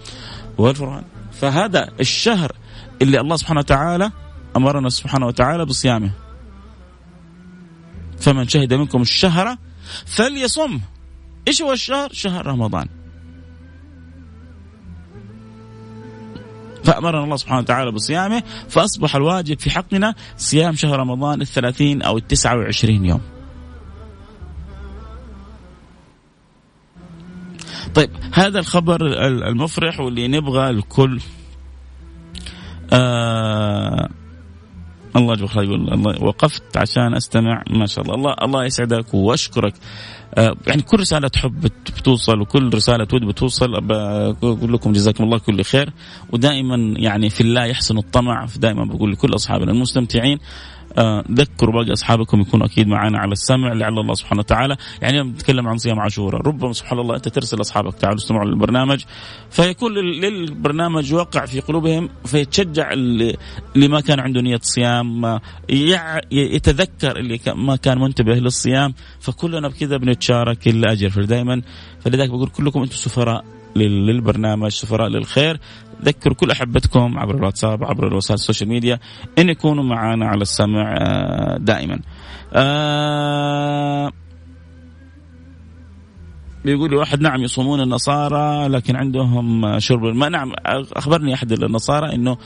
والفرقان فهذا الشهر اللي الله سبحانه وتعالى أمرنا سبحانه وتعالى بصيامه. فمن شهد منكم الشهر فليصم. إيش هو الشهر؟ شهر رمضان. فأمرنا الله سبحانه وتعالى بصيامه فأصبح الواجب في حقنا صيام شهر رمضان الثلاثين أو التسعة وعشرين يوم. طيب هذا الخبر المفرح واللي نبغى الكل. آه الله يجبر خير يقول الله وقفت عشان أستمع. ما شاء الله. الله الله يسعدك وأشكرك. آه، يعني كل رسالة تحب بتوصل وكل رسالة تود بتوصل. أقول لكم جزاكم الله كل خير. ودائما يعني في الله يحسن الطمع. دائما بقول لكل أصحابنا المستمتعين. ذكروا باقي أصحابكم يكونوا أكيد معنا على السمع لعل الله سبحانه وتعالى يعني يوم نتكلم عن صيام عاشوراء. ربما سبحان الله أنت ترسل أصحابك تعالوا استمعوا للبرنامج. فيكون للبرنامج وقع في قلوبهم فيتشجع اللي ما كان عنده نية صيام يتذكر اللي ما كان منتبه للصيام. فكلنا بكذا بنتشارك الأجر. فدائما فلذلك بقول كلكم أنتم سفراء للبرنامج سفراء للخير. ذكروا كل أحبتكم عبر الواتساب عبر وسائل السوشيال ميديا إن يكونوا معنا على السمع. آه، دائما. آه بيقول لي واحد نعم يصومون النصارى لكن عندهم شرب الماء نعم أخبرني أحد النصارى إنه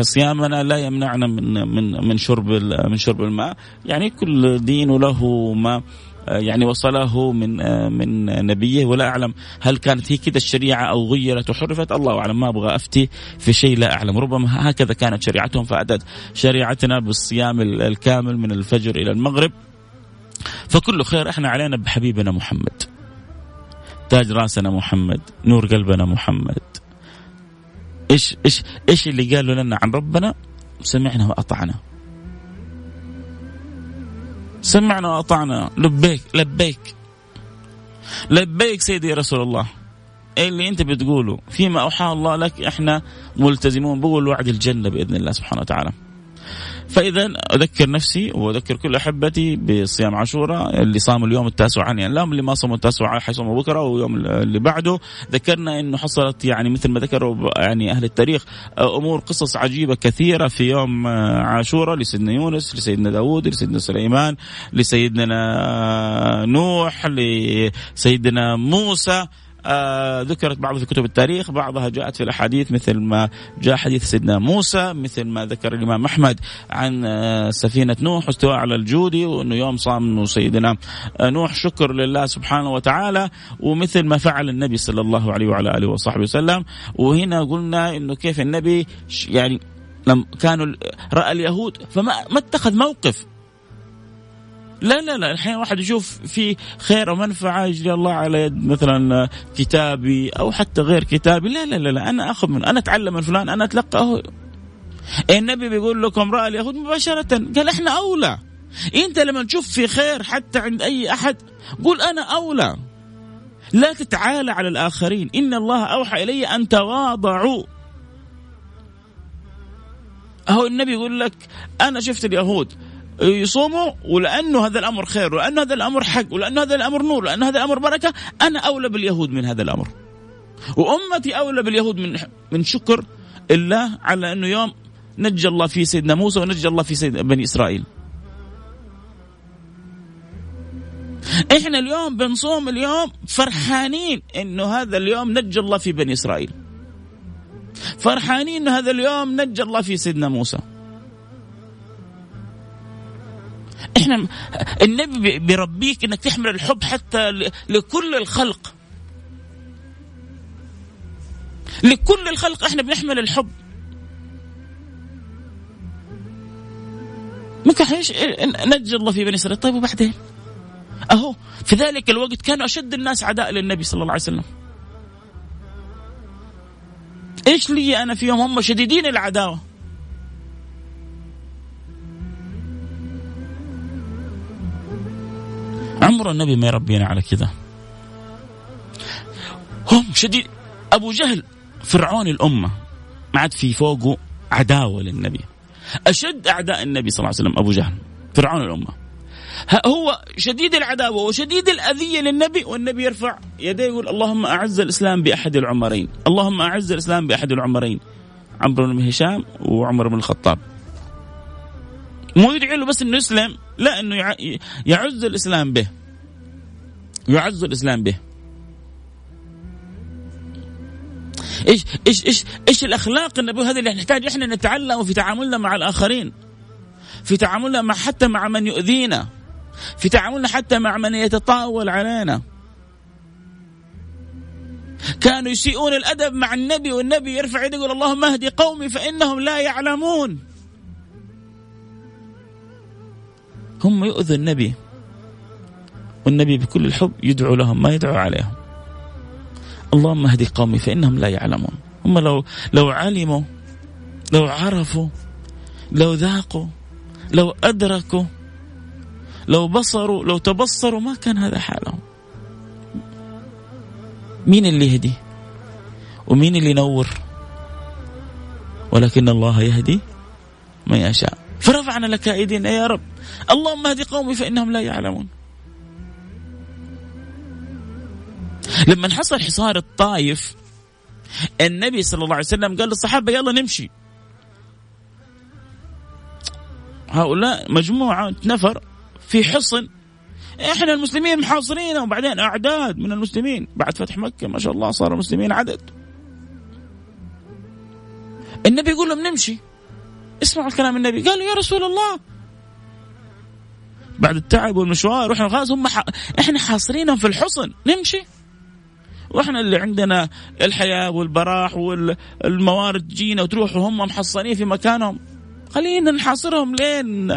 صيامنا لا يمنعنا من من من شرب من شرب الماء يعني كل دين له ما يعني وصله من من نبيه. ولا أعلم هل كانت هي كذا الشريعة أو غيرت وحرفت. الله أعلم ما أبغى أفتي في شيء لا أعلم. ربما هكذا كانت شريعتهم فاتت شريعتنا بالصيام الكامل من الفجر إلى المغرب. فكل خير إحنا علينا بحبيبنا محمد. تاج راسنا محمد نور قلبنا محمد. إيش إيش إيش اللي قالوا لنا عن ربنا؟ سمعنا وأطعنا. سمعنا وأطعنا. لبيك لبيك. لبيك سيدي رسول الله. إيه اللي أنت بتقوله؟ فيما اوحى الله لك إحنا ملتزمون. بقول وعد الجنة بإذن الله سبحانه وتعالى. فاذا أذكر نفسي وأذكر كل أحبتي بصيام عاشوراء اللي صاموا اليوم التاسع يعني لا اللي ما صاموا التاسع حيصوموا بكرة ويوم اللي بعده ذكرنا إنه حصلت يعني مثل ما ذكروا يعني أهل التاريخ أمور قصص عجيبة كثيرة في يوم عاشوراء لسيدنا يونس لسيدنا داوود لسيدنا سليمان لسيدنا نوح لسيدنا موسى آه ذكرت بعضها في كتب التاريخ بعضها جاءت في الأحاديث مثل ما جاء حديث سيدنا موسى مثل ما ذكر الإمام أحمد عن آه سفينة نوح واستواء على الجودي وأنه يوم صام سيدنا آه نوح شكر لله سبحانه وتعالى ومثل ما فعل النبي صلى الله عليه وعلى آله وصحبه وسلم. وهنا قلنا أنه كيف النبي يعني لم كانوا رأى اليهود فما ما اتخذ موقف. لا لا لا الحين واحد يشوف في خير ومنفعه يجري الله على يد مثلا كتابي أو حتى غير كتابي. لا لا لا, لا أنا أخذ من أنا أتعلم من فلان أنا أتلقى النبي بيقول لكم رأى اليهود مباشرة. قال إحنا أولى. أنت لما تشوف في خير حتى عند أي أحد قول أنا أولى. لا تتعالى على الآخرين. إن الله أوحى إلي أن تواضعوا. هو النبي يقول لك أنا شفت اليهود. يصوموا ولأنه هذا الأمر خير ولأنه هذا الأمر حق ولأنه هذا الأمر نور ولأنه هذا الأمر بركة أنا أولى باليهود من هذا الأمر. وأمتي أولى باليهود من من شكر الله على أنه يوم نجى الله فيه سيدنا موسى ونجى الله فيه سيد بني إسرائيل. إحنا اليوم بنصوم اليوم فرحانين إنه هذا اليوم نجى الله في بني إسرائيل. فرحانين إنه هذا اليوم نجى الله في سيدنا موسى. إحنا النبي بيربيك إنك تحمل الحب حتى لكل الخلق. لكل الخلق إحنا بنحمل الحب. ممكن نجي الله في بني إسرائيل. طيب وبعدين؟ أهو في ذلك الوقت كانوا أشد الناس عداء للنبي صلى الله عليه وسلم. إيش لي أنا فيهم هم شديدين العداوة؟ عمر النبي ما يربينا على كذا هم شديد. أبو جهل فرعون الأمة ما عاد في فوقه عداوة للنبي. أشد أعداء النبي صلى الله عليه وسلم أبو جهل فرعون الأمة. هو شديد العداوة وشديد الأذية للنبي والنبي يرفع يديه يقول اللهم أعز الإسلام بأحد العمرين. اللهم أعز الإسلام بأحد العمرين. عمرو بن هشام وعمر بن الخطاب. مو يدعي له بس إنه يسلم لا إنه يعز الإسلام به. يعز الإسلام به. إيش إيش إيش إيش الأخلاق النبوية هذه اللي نحتاج إحنا نتعلم في تعاملنا مع الآخرين؟ في تعاملنا مع حتى مع من يؤذينا. في تعاملنا حتى مع من يتطاول علينا. كانوا يسيئون الأدب مع النبي والنبي يرفع يده يقول اللهم اهدي قومي فإنهم لا يعلمون. هم يؤذوا النبي. والنبي بكل الحب يدعو لهم ما يدعو عليهم. اللهم اهدي قومي فإنهم لا يعلمون. هم لو لو علموا لو عرفوا لو ذاقوا لو أدركوا لو بصروا لو تبصروا ما كان هذا حالهم. مين اللي يهدي؟ ومين اللي ينور؟ ولكن الله يهدي من يشاء. فرفعنا لك أيدينا يا رب. اللهم اهد قومي فإنهم لا يعلمون. لما حصل حصار الطائف النبي صلى الله عليه وسلم قال للصحابة يلا نمشي. هؤلاء مجموعة نفر في حصن. إحنا المسلمين محاصرين وبعدين أعداد من المسلمين. بعد فتح مكة ما شاء الله صار المسلمين عدد. النبي يقول لهم نمشي. اسمعوا الكلام النبي. قالوا يا رسول الله بعد التعب والمشوار وإحنا خلاص هم ح... إحنا حاصرينهم في الحصن. نمشي. وإحنا اللي عندنا الحياة والبراح والموارد تجينا وتروح وهم محصنين في مكانهم. خلينا نحاصرهم. لين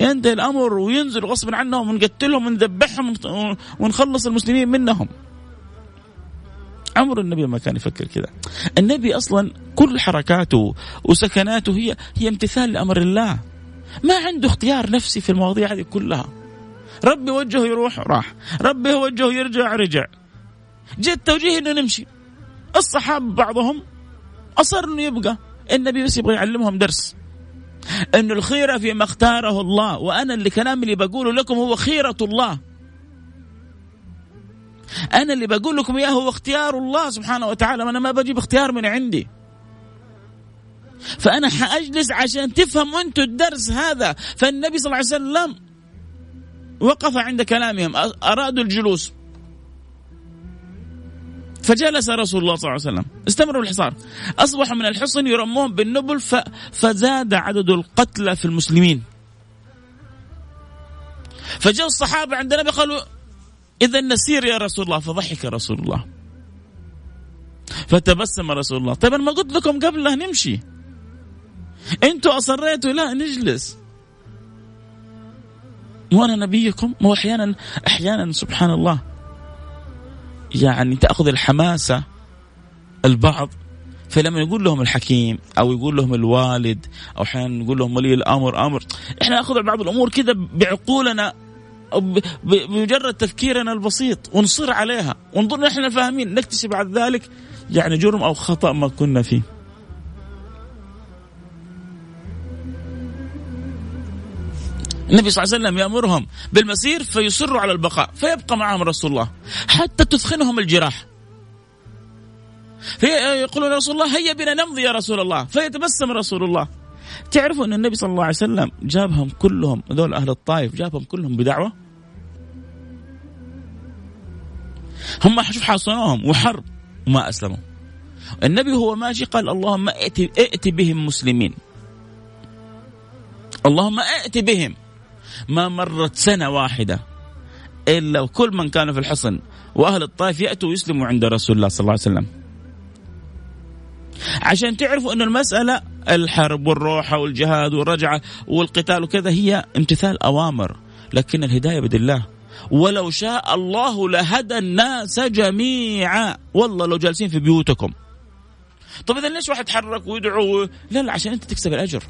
ينتهي الأمر وينزل غصبا عنهم ونقتلهم ونذبحهم ونخلص المسلمين منهم. عمر النبي ما كان يفكر كذا. النبي أصلا كل حركاته وسكناته هي هي امتثال لأمر الله. ما عنده اختيار نفسي في المواضيع هذه كلها. ربي وجهه يروح راح. ربي وجهه يرجع رجع. جاء التوجيه إنه نمشي. الصحابة بعضهم أصر إنه يبقى. النبي بس يبغى يعلمهم درس. إنه الخيرة فيما اختاره الله وأنا اللي كلام اللي بقوله لكم هو خيرة الله. أنا اللي بقول لكم إياه هو اختيار الله سبحانه وتعالى أنا ما بجيب اختيار من عندي. فأنا حأجلس عشان تفهموا أنتم الدرس هذا. فالنبي صلى الله عليه وسلم وقف عند كلامهم أرادوا الجلوس. فجلس رسول الله صلى الله عليه وسلم. استمروا الحصار. أصبحوا من الحصن يرمون بالنبل ف... فزاد عدد القتلى في المسلمين. فجاء الصحابة عند النبي قالوا إذا نسير يا رسول الله. فضحك رسول الله. فتبسم رسول الله. طيب أنا ما قلت لكم قبل لا نمشي. أنتوا أصريتوا لا نجلس. وأنا نبيكم هو أحيانا أحيانا سبحان الله. يعني تأخذ الحماسة البعض فلما يقول لهم الحكيم أو يقول لهم الوالد أو أحيانا يقول لهم ولي الأمر أمر. إحنا نأخذ بعض الأمور كذا بعقولنا بمجرد تفكيرنا البسيط ونصر عليها ونظن إحنا فاهمين. نكتشف بعد ذلك يعني جرم أو خطأ ما كنا فيه. النبي صلى الله عليه وسلم يأمرهم بالمسير فيصروا على البقاء فيبقى معهم رسول الله حتى تثخنهم الجراح. فيقولون رسول الله هيا بنا نمضي يا رسول الله فيتبسم رسول الله. تعرفوا أن النبي صلى الله عليه وسلم جابهم كلهم ذول أهل الطائف جابهم كلهم بدعوة؟ هم شوف حاصنوهم وحرب وما أسلموا. النبي هو ماشي قال اللهم ائت, ائت بهم مسلمين. اللهم ائت بهم. ما مرت سنة واحدة إلا وكل من كان في الحصن وأهل الطائف يأتوا ويسلموا عند رسول الله صلى الله عليه وسلم. عشان تعرفوا أن المسألة الحرب والروحة والجهاد والرجعة والقتال وكذا هي امتثال أوامر لكن الهداية بيد الله. ولو شاء الله لهدى الناس جميعا. والله لو جالسين في بيوتكم. طب إذا ليش واحد يتحرك ويدعو؟ لا لا عشان أنت تكسب الأجر.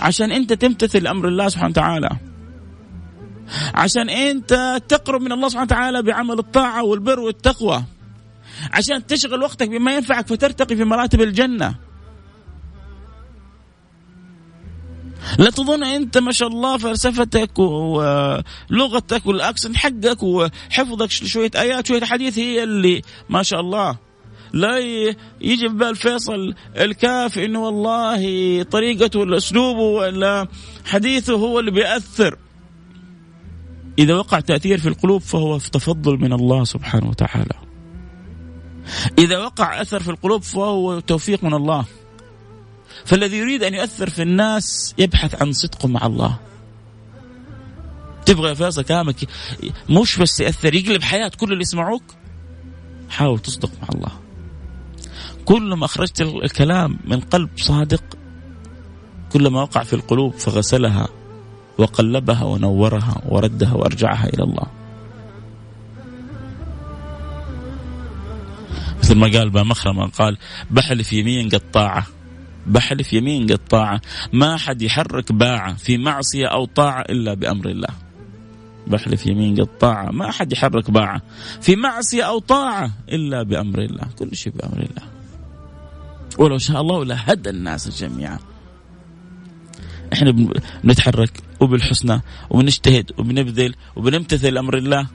عشان انت تمتثل أمر الله سبحانه وتعالى. عشان انت تقرب من الله سبحانه وتعالى بعمل الطاعة والبر والتقوى. عشان تشغل وقتك بما ينفعك فترتقي في مراتب الجنة. لا تظن انت ما شاء الله فلسفتك ولغتك والأكسنت حقك وحفظك شوية آيات شوية حديث هي اللي ما شاء الله. لا يجي في بال فيصل الكاف إنه والله طريقته ولا اسلوبه ولا حديثه هو اللي بيأثر. إذا وقع تأثير في القلوب فهو في تفضل من الله سبحانه وتعالى. إذا وقع أثر في القلوب فهو توفيق من الله. فالذي يريد أن يؤثر في الناس يبحث عن صدقه مع الله. تبغى يا فيصل كلامك مش بس يأثر يقلب حياة كل اللي يسمعوك؟ حاول تصدق مع الله. كل ما أخرجت الكلام من قلب صادق كلما وقع في القلوب فغسلها وقلبها ونورها وردها وأرجعها إلى الله. مثل ما قال بامخرمه قال بحلف يمين قطاعه بحلف يمين قطاعه ما حد يحرك باعة في معصية أو طاعة إلا بأمر الله. بحلف يمين قطاعه ما حد يحرك باعة في معصية أو طاعة إلا بأمر الله، كل شيء بأمر الله. ولو شاء الله لهدى الناس جميعا. إحنا بنتحرك وبالحسنى وبنجتهد وبنبذل وبنمتثل أمر الله.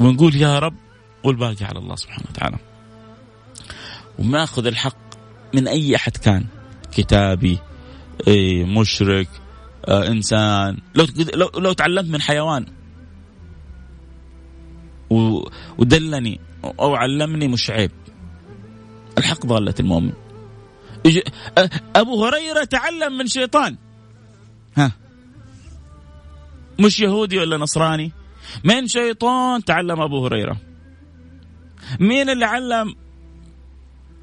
ونقول يا رب والباقي على الله سبحانه وتعالى. وماخذ الحق من أي أحد كان. كتابي إيه مشرك آه إنسان. لو لو لو تعلمت من حيوان. ودلني أو علمني مش عيب. الحق ضالة المؤمن. أبو هريرة تعلم من شيطان. ها. مش يهودي ولا نصراني. من شيطان تعلم أبو هريرة. مين اللي علم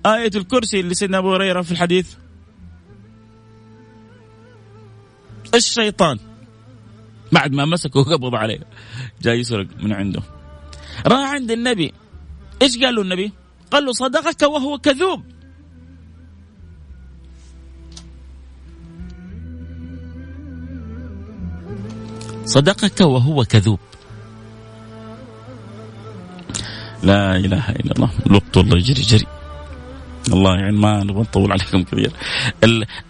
آية الكرسي اللي سيدنا أبو هريرة في الحديث؟ الشيطان. بعد ما مسكه وقبض عليه. جاي يسرق من عنده. راح عند النبي. إيش قال له النبي؟ قال له صدقك وهو كذوب. صدقك وهو كذوب. لا إله إلا الله. الوقت والله يجري جري. الله يعني ما نبغى نطول عليكم كثير.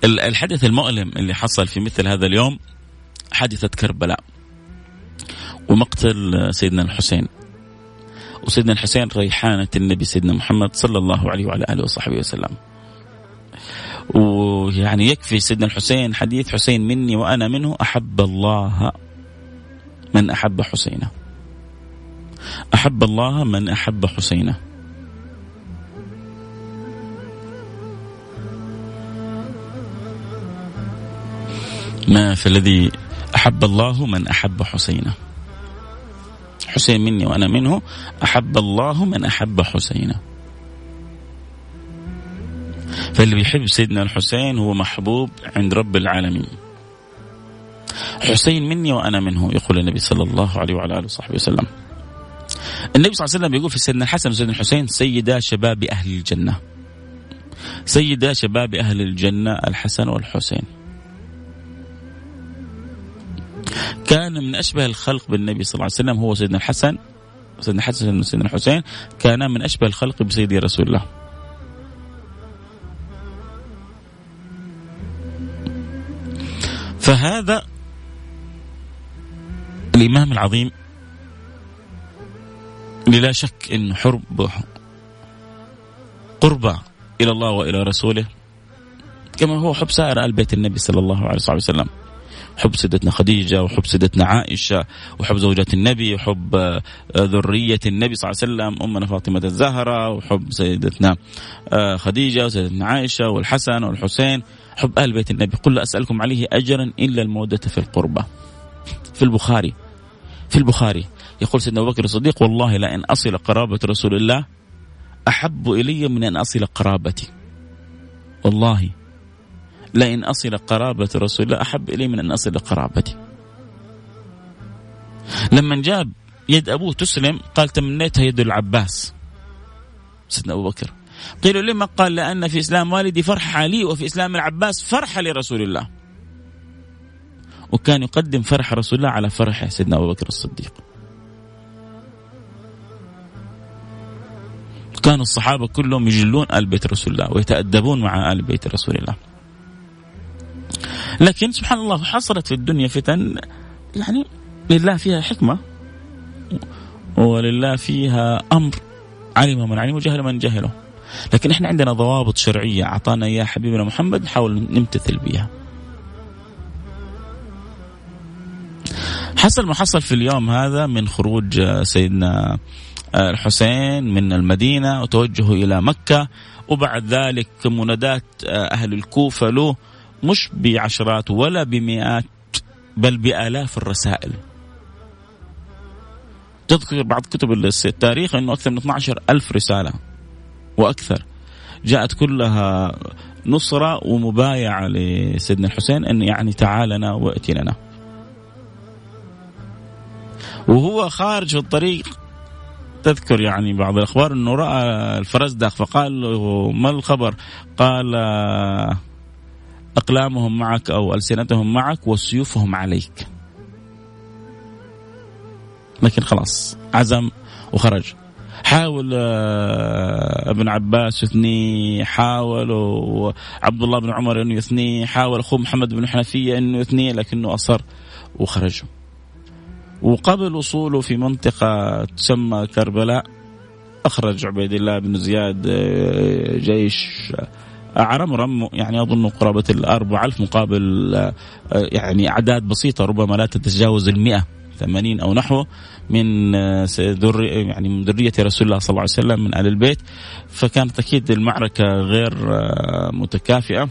الحدث المؤلم اللي حصل في مثل هذا اليوم حادثة كربلاء ومقتل سيدنا الحسين. وسيدنا الحسين ريحانة النبي سيدنا محمد صلى الله عليه وعلى آله وصحبه وسلم. ويعني يكفي سيدنا الحسين حديث حسين مني وأنا منه أحب الله من أحب حسينه. أحب الله من أحب حسينه. ما في الذي أحب الله من أحب حسينه. حسين مني وأنا منه أحب الله من أحب حسينه فاللي بيحب سيدنا الحسين هو محبوب عند رب العالمين. حسين مني وأنا منه يقول النبي صلى الله عليه وعلى آله وصحبه وسلم. النبي صلى الله عليه وسلم يقول في سيدنا الحسن وسيدنا الحسين سيدا شباب أهل الجنة. سيدا شباب أهل الجنة الحسن والحسين. كان من أشبه الخلق بالنبي صلى الله عليه وسلم هو سيدنا الحسن سيدنا الحسن وسيدنا الحسين كان من أشبه الخلق بسيدي رسول الله. فهذا الإمام العظيم اللي لا شك انه حرب قربة إلى الله وإلى رسوله كما هو حب سائر آل بيت النبي صلى الله عليه وسلم. حب سيدتنا خديجة وحب سيدتنا عائشة وحب زوجات النبي وحب آه، ذرية النبي صلى الله عليه وسلم أمنا فاطمة الزهرة وحب سيدتنا آه، خديجة وسيدتنا عائشة والحسن والحسين حب أهل بيت النبي. قل أسألكم عليه أجرا إلا المودة في القربة. في البخاري في البخاري يقول سيدنا أبو بكر الصديق والله لأن أصل قرابة رسول الله أحب إلي من أن أصل قرابتي. والله لئن أصل قرابة رسول الله أحب إلي من أن أصل قرابتي. لما جاب يد أبوه تسلم قال تمنيتها يد العباس. سيدنا أبو بكر. قيل لما قال لأن في إسلام والدي فرحة لي وفي إسلام العباس فرحة لرسول الله. وكان يقدم فرح رسول الله على فرح سيدنا أبو بكر الصديق. كانوا الصحابة كلهم يجلون آل بيت رسول الله ويتأدبون مع آل بيت رسول الله. لكن سبحان الله حصلت في الدنيا فتن يعني لله فيها حكمة ولله فيها أمر علم من علم وجهل من جهله. لكن إحنا عندنا ضوابط شرعية أعطانا إياها حبيبنا محمد نحاول نمتثل بها حصل ما حصل في اليوم هذا من خروج سيدنا الحسين من المدينة وتوجهوا إلى مكة وبعد ذلك منادات أهل الكوفة له مش بعشرات ولا بمئات بل بآلاف الرسائل. تذكر بعض كتب التاريخ أنه أكثر من 12 ألف رسالة وأكثر. جاءت كلها نصرة ومبايعة لسيدنا الحسين أن يعني تعالنا وأتي لنا. وهو خارج في الطريق. تذكر يعني بعض الأخبار أنه رأى الفرزدق فقال له ما الخبر؟ قال أقلامهم معك أو ألسنتهم معك وسيوفهم عليك. لكن خلاص عزم وخرج. حاول آه، ابن عباس يثنيه حاول عبد الله بن عمر إنه يثنيه حاول اخوه محمد بن حنفية إنه يثنيه لكنه أصر وخرج. وقبل وصوله في منطقة تسمى كربلاء أخرج عبيد الله بن زياد آه، جيش أعرم رم يعني أظن قرابة الأربع ألف مقابل آه، يعني أعداد بسيطة ربما لا تتجاوز المئة ثمانين أو نحو من آه، يعني من ذرية رسول الله صلى الله عليه وسلم من آل البيت. فكانت أكيد المعركة غير آه، متكافئة.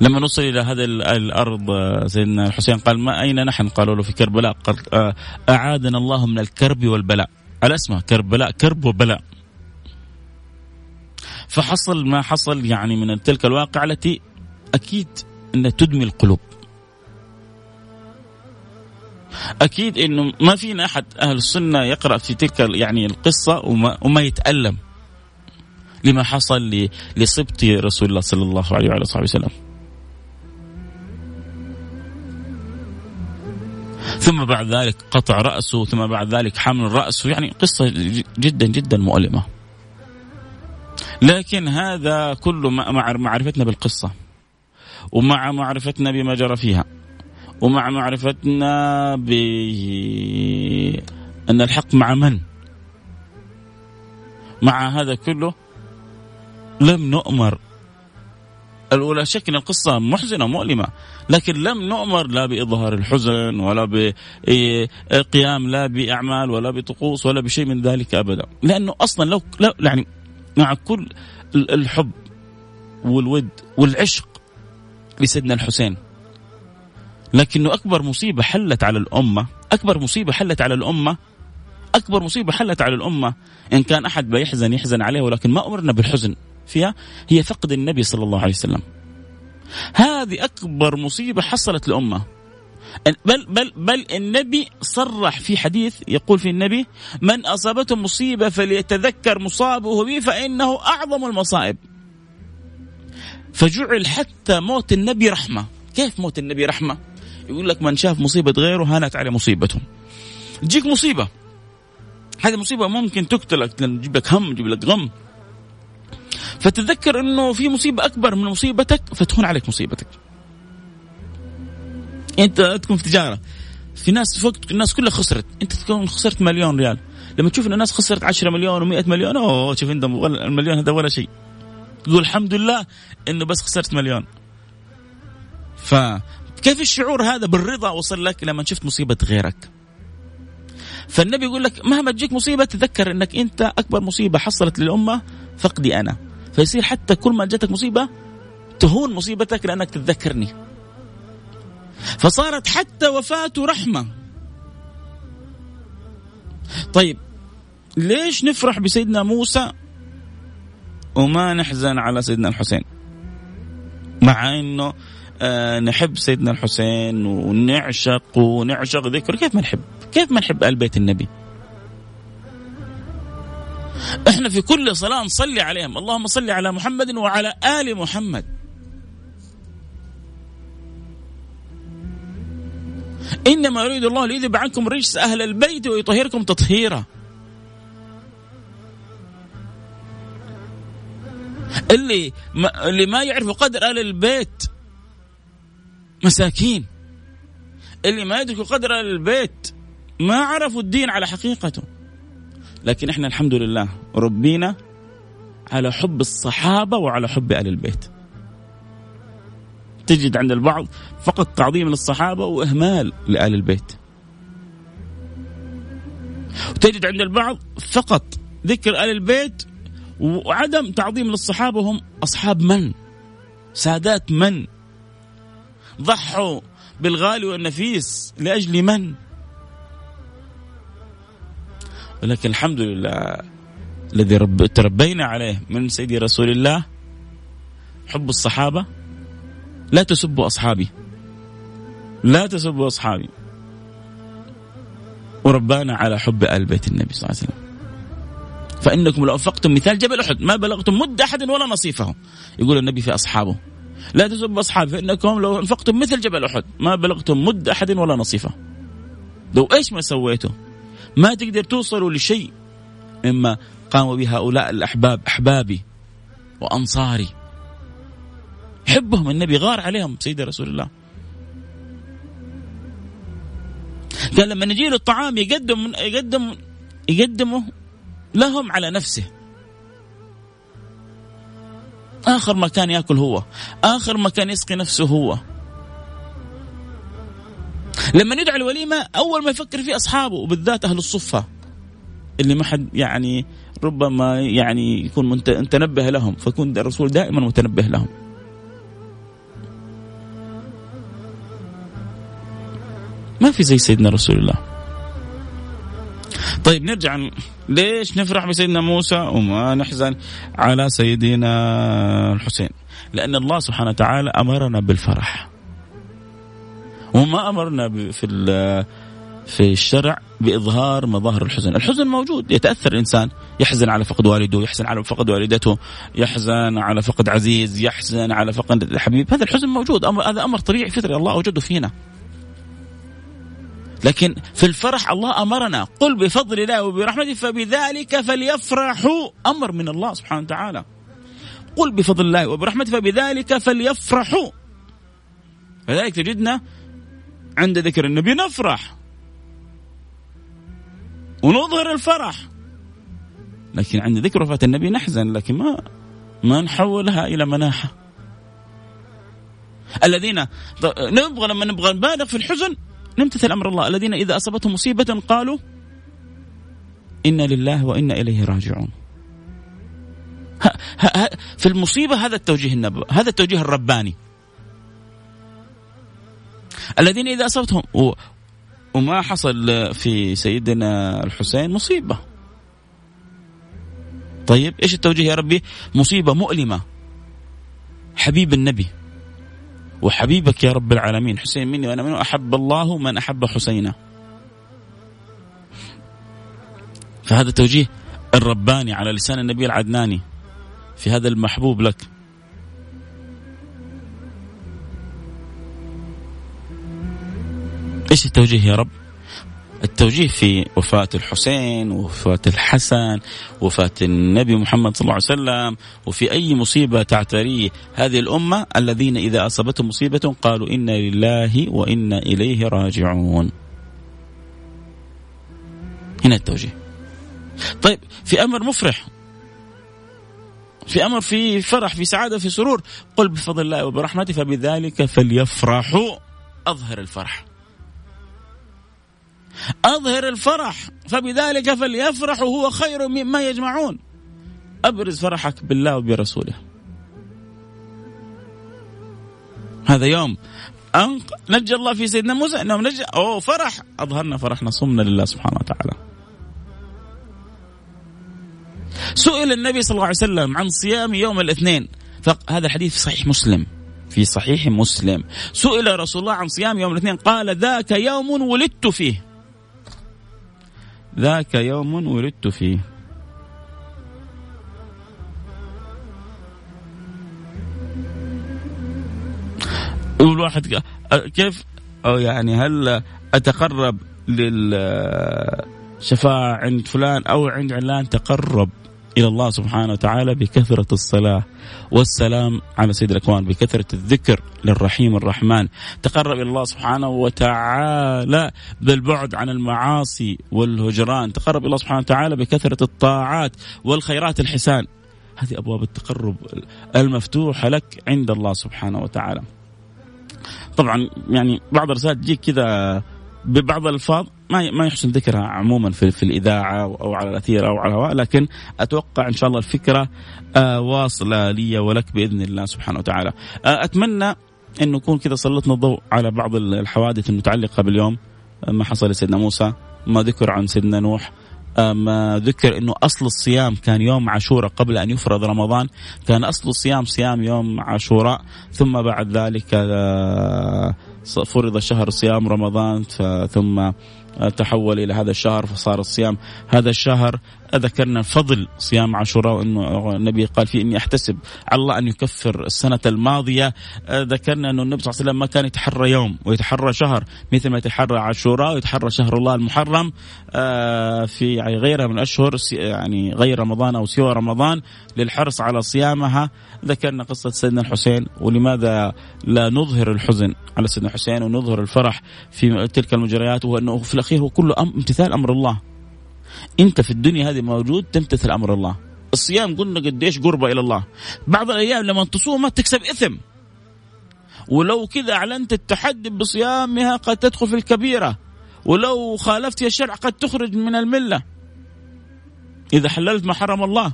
لما نصل إلى هذه الأرض سيدنا الحسين قال ما أين نحن؟ قالوا له في كربلاء. قال أعادنا الله من الكرب والبلاء. اسمه كربلاء كرب وبلاء. فحصل ما حصل يعني من تلك الواقعة التي أكيد أنها تدمي القلوب. أكيد أنه ما فينا أحد أهل السنة يقرأ في تلك يعني القصة وما, وما يتألم لما حصل لصبط رسول الله صلى الله عليه وعلى صحبه وسلم. ثم بعد ذلك قطع رأسه ثم بعد ذلك حمل رأسه يعني قصة جدا جدا مؤلمة. لكن هذا كله مع معرفتنا بالقصة ومع معرفتنا بما جرى فيها ومع معرفتنا ب أن الحق مع من؟ مع هذا كله لم نؤمر. ولا شك أن القصة محزنة مؤلمة لكن لم نؤمر لا بإظهار الحزن ولا بقيام لا بأعمال ولا بطقوس ولا بشيء من ذلك أبدا لأنه أصلا لو لا يعني مع كل الحب والود والعشق لسيدنا الحسين. لكنه أكبر مصيبة حلت على الأمة أكبر مصيبة حلت على الأمة أكبر مصيبة حلت على الأمة. إن كان أحد بيحزن يحزن عليه ولكن ما أمرنا بالحزن فيها هي فقد النبي صلى الله عليه وسلم. هذه أكبر مصيبة حصلت الأمة بل بل بل النبي صرح في حديث يقول في النبي من أصابته مصيبة فليتذكر مصابه به فإنه أعظم المصائب. فجعل حتى موت النبي رحمة، كيف موت النبي رحمة؟ يقول لك من شاف مصيبة غيره هانت عليه مصيبته. تجيك مصيبة هذه مصيبة ممكن تقتلك تجيب لك هم تجيب لك غم فتتذكر إنه في مصيبة أكبر من مصيبتك فتهون عليك مصيبتك أنت تكون في تجارة. في ناس فوق الناس كلها خسرت. أنت تكون خسرت مليون ريال. لما تشوف إن الناس خسرت 10 مليون و100 مليون أوه شوف انت المليون هذا ولا شيء. تقول الحمد لله إنه بس خسرت مليون. فكيف الشعور هذا بالرضا وصل لك لما شفت مصيبة غيرك؟ فالنبي يقول لك مهما تجيك مصيبة تذكر إنك أنت أكبر مصيبة حصلت للأمة فقدي أنا. فيصير حتى كل ما جاتك مصيبة تهون مصيبتك لأنك تتذكرني فصارت حتى وفاته رحمة. طيب ليش نفرح بسيدنا موسى وما نحزن على سيدنا الحسين؟ مع إنه آه نحب سيدنا الحسين ونعشق ونعشق ذكر كيف ما نحب؟ كيف ما نحب آل بيت النبي؟ إحنا في كل صلاة نصلي عليهم. اللهم صل على محمد وعلى آل محمد. إنما يريد الله ليذهب عنكم رجس أهل البيت ويطهركم تطهيرا. اللي ما اللي ما يعرفوا قدر أهل البيت مساكين. اللي ما يدركوا قدر أهل البيت ما عرفوا الدين على حقيقته. لكن إحنا الحمد لله ربينا على حب الصحابة وعلى حب أهل البيت. تجد عند البعض فقط تعظيم للصحابة وإهمال لآل البيت. وتجد عند البعض فقط ذكر آل البيت وعدم تعظيم للصحابة هم أصحاب من؟ سادات من؟ ضحوا بالغالي والنفيس لأجل من؟ ولكن الحمد لله الذي رب تربينا عليه من سيدي رسول الله حب الصحابة لا تسبوا أصحابي. لا تسبوا أصحابي. وربانا على حب آل بيت النبي صلى الله عليه وسلم. فإنكم لو أنفقتم مثال جبل أحد ما بلغتم مد أحد ولا نصيفه يقول النبي في أصحابه لا تسبوا أصحابي فإنكم لو أنفقتم مثل جبل أحد ما بلغتم مد أحد ولا نصيفه لو إيش ما سويته ما تقدر توصلوا لشيء مما قام به هؤلاء الأحباب أحبابي وأنصاري. حبهم النبي غار عليهم سيدي رسول الله. قال لما نجي له الطعام يقدم يقدم يقدمه لهم على نفسه. آخر ما كان يأكل هو. آخر ما كان يسقي نفسه هو. لما يدعى الوليمة أول ما يفكر فيه أصحابه وبالذات أهل الصفة اللي ما حد يعني ربما يعني يكون متنبه لهم فيكون الرسول دائما متنبه لهم. ما في زي سيدنا رسول الله. طيب نرجع ليش نفرح بسيدنا موسى وما نحزن على سيدنا الحسين؟ لأن الله سبحانه وتعالى أمرنا بالفرح. وما أمرنا في في الشرع بإظهار مظاهر الحزن الحزن موجود يتأثر الإنسان يحزن على فقد والده يحزن على فقد والدته يحزن على فقد عزيز يحزن على فقد حبيب. هذا الحزن موجود أمر هذا أمر طبيعي فطري الله أوجده فينا. لكن في الفرح الله أمرنا قل بفضل الله وبرحمته فبذلك فليفرحوا أمر من الله سبحانه وتعالى. قل بفضل الله وبرحمته فبذلك فليفرحوا. فذلك تجدنا عند ذكر النبي نفرح. ونظهر الفرح. لكن عند ذكر وفاة النبي نحزن لكن ما ما نحولها إلى مناحة. الذين نبغى لما نبغى نبالغ في الحزن نمتثل أمر الله. الذين إذا أصابتهم مصيبة قالوا إنا لله وإنا إليه راجعون. في المصيبة هذا التوجيه النبوي هذا التوجيه الرباني. الذين إذا اصابتهم. وما حصل في سيدنا الحسين مصيبة. طيب إيش التوجيه يا ربي؟ مصيبة مؤلمة. حبيب النبي. وحبيبك يا رب العالمين. حسين مني وأنا منه. أحب الله من أحب حسينا فهذا التوجيه الرباني على لسان النبي العدناني في هذا المحبوب لك. إيش التوجيه يا رب؟ التوجيه في وفاة الحسين وفاة الحسن وفاة النبي محمد صلى الله عليه وسلم وفي أي مصيبة تعتريه هذه الأمة الذين إذا أصابتهم مصيبة قالوا إنا لله وإنا إليه راجعون. هنا التوجيه. طيب في أمر مفرح. في أمر في فرح في سعادة في سرور. قل بفضل الله وبرحمته فبذلك فليفرحوا. أظهر الفرح. أظهر الفرح فبذلك فليفرحوا هو خير مما يجمعون. أبرز فرحك بالله وبرسوله. هذا يوم أنق... نجى الله في سيدنا موسى إنه نجى. أوه فرح. أظهرنا فرحنا صمنا لله سبحانه وتعالى. سئل النبي صلى الله عليه وسلم عن صيام يوم الاثنين. فهذا الحديث صحيح مسلم. في صحيح مسلم. سئل رسول الله عن صيام يوم الاثنين. قال ذاك يوم ولدت فيه. ذاك يوم ولدت فيه. يقول واحد كيف؟ أو يعني هل أتقرب للشفاعة عند فلان أو عند علان تقرب؟ إلى الله سبحانه وتعالى بكثرة الصلاة والسلام على سيد الأكوان بكثرة الذكر للرحيم الرحمن. تقرب إلى الله سبحانه وتعالى بالبعد عن المعاصي والهجران. تقرب إلى الله سبحانه وتعالى بكثرة الطاعات والخيرات الحسان. هذه أبواب التقرب المفتوحة لك عند الله سبحانه وتعالى. طبعا يعني بعض الرسائل تجيك كذا ببعض الألفاظ ما ما يحسن ذكرها عموما في, في الإذاعة أو على الأثير أو على الهواء لكن أتوقع إن شاء الله الفكرة آه واصلة لي ولك بإذن الله سبحانه وتعالى. آه أتمنى انه نكون كذا سلطنا الضوء على بعض الحوادث المتعلقة باليوم آه ما حصل لسيدنا موسى ما ذكر عن سيدنا نوح ما ذكر إنه أصل الصيام كان يوم عاشوراء قبل أن يفرض رمضان كان أصل الصيام صيام يوم عاشوراء ثم بعد ذلك فرض شهر صيام رمضان ثم تحول إلى هذا الشهر فصار الصيام هذا الشهر. ذكرنا فضل صيام عاشوراء وإنه النبي قال فيه إني أحتسب على الله أن يكفر السنة الماضية. ذكرنا انه النبي صلى الله عليه وسلم ما كان يتحرى يوم ويتحرى شهر مثل ما يتحرى عاشوراء ويتحرى شهر الله المحرم. آه، في يعني غيرها من الأشهر يعني غير رمضان أو سوى رمضان للحرص على صيامها. ذكرنا قصة سيدنا الحسين ولماذا لا نظهر الحزن على سيدنا الحسين ونظهر الفرح في تلك المجريات وأنه في الأخير هو كله امتثال أمر الله. أنت في الدنيا هذه موجود تمتثل أمر الله. الصيام قلنا قديش قربة إلى الله. بعض الأيام لما تصوم تكسب إثم. ولو كذا أعلنت التحدي بصيامها قد تدخل في الكبيرة. ولو خالفت الشرع قد تخرج من الملة. إذا حللت ما حرم الله.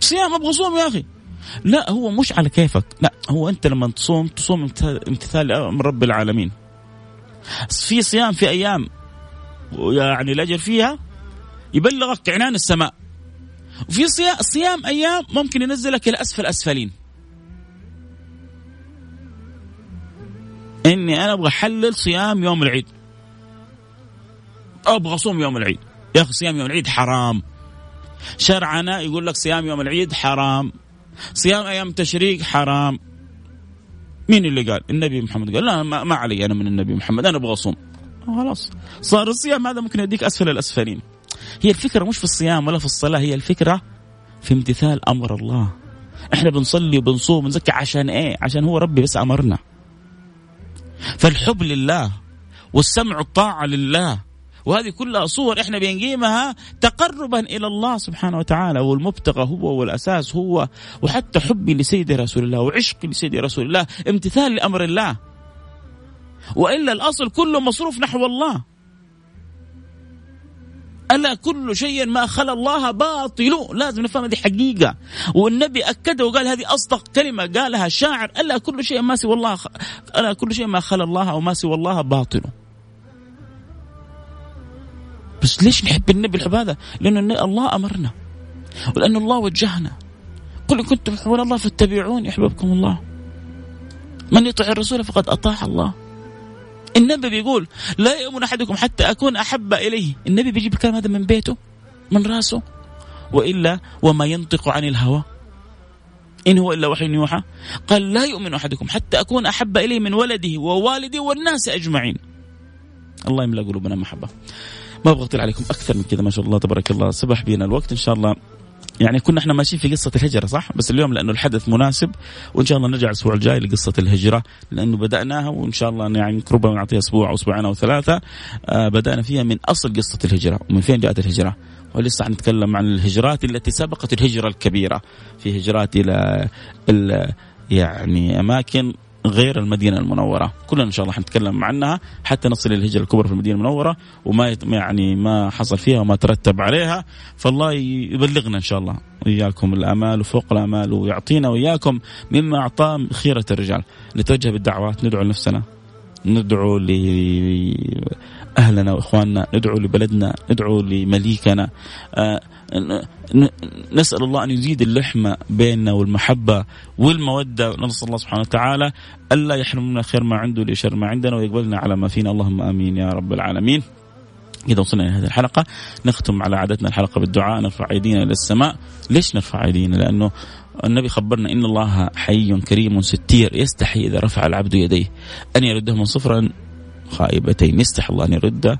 صيام أبغى صوم يا أخي. لا هو مش على كيفك. لا هو أنت لما تصوم تصوم امتثال أمر رب العالمين. في صيام في أيام يعني الاجر فيها يبلغك عنان السماء. وفي صيام أيام ممكن ينزلك إلى أسفل أسفلين. إني أنا أبغى أحلل صيام يوم العيد. أبغى أصوم يوم العيد. يا أخي صيام يوم العيد حرام. شرعنا يقول لك صيام يوم العيد حرام. صيام أيام التشريق حرام. مين اللي قال؟ النبي محمد. قال لا ما علي أنا من النبي محمد أنا أبغى أصوم. خلاص. صار الصيام هذا ممكن يديك أسفل الأسفلين. هي الفكرة مش في الصيام ولا في الصلاة هي الفكرة في امتثال أمر الله. إحنا بنصلي وبنصوم ونزكي عشان إيه؟ عشان هو ربي بس أمرنا. فالحب لله والسمع الطاعة لله وهذه كلها صور إحنا بنقيمها تقربا إلى الله سبحانه وتعالى والمبتغى هو والأساس هو وحتى حبي لسيدي رسول الله وعشقي لسيدي رسول الله امتثال لأمر الله. وإلا الأصل كله مصروف نحو الله. ألا كل شيء ما خلا الله باطل؟ لازم نفهم هذه حقيقة. والنبي أكده وقال هذه أصدق كلمة قالها شاعر ألا كل شيء ما سوى الله ألا كل شيء ما خلا الله أو ما سوى الله باطل. بس ليش نحب النبي الحب هذا؟ لأنه الله أمرنا. ولأن الله وجهنا. قل إن كنتم تحبون الله فاتبعون يحببكم الله. من يطع الرسول فقد أطاع الله. النبي بيقول لا يؤمن أحدكم حتى أكون أحب إليه. النبي بيجيب الكلام هذا من بيته من راسه. وإلا وما ينطق عن الهوى. إن هو إلا وحي يوحى. قال لا يؤمن أحدكم حتى أكون أحب إليه من ولده ووالده والناس أجمعين. الله يملأ قلوبنا محبة. ما أبغى أطيل عليكم أكثر من كذا ما شاء الله تبارك الله. سبح بينا الوقت إن شاء الله. يعني كنا إحنا ماشيين في قصة الهجرة صح؟ بس اليوم لأنه الحدث مناسب وإن شاء الله نرجع الأسبوع الجاي لقصة الهجرة لأنه بدأناها وإن شاء الله يعني ربما نعطيها أسبوع أو أسبوعين أو ثلاثة آه بدأنا فيها من أصل قصة الهجرة ومن فين جاءت الهجرة؟ ولسه حنتكلم عن الهجرات التي سبقت الهجرة الكبيرة في هجرات إلى يعني أماكن غير المدينة المنورة. كلنا إن شاء الله حنتكلم عنها حتى نصل الهجرة الكبرى في المدينة المنورة وما يعني ما حصل فيها وما ترتب عليها. فالله يبلغنا إن شاء الله وإياكم الآمال وفوق الآمال ويعطينا وإياكم مما أعطاه خيرة الرجال. نتوجه بالدعوات ندعو لنفسنا ندعو لأهلنا وإخواننا ندعو لبلدنا ندعو لمليكنا. آه نسأل الله أن يزيد اللحمة بيننا والمحبة والمودة. نسأل الله سبحانه وتعالى ألا يحرمنا خير ما عنده لشر ما عندنا ويقبلنا على ما فينا. اللهم آمين يا رب العالمين. إذا وصلنا إلى هذه الحلقة نختم على عادتنا الحلقة بالدعاء. نرفع أيدينا إلى السماء. ليش نرفع أيدينا؟ لأنه النبي خبرنا إن الله حي كريم ستير يستحي إذا رفع العبد يديه. أن يردهما صفرا خائبتين يستحي الله أن يرد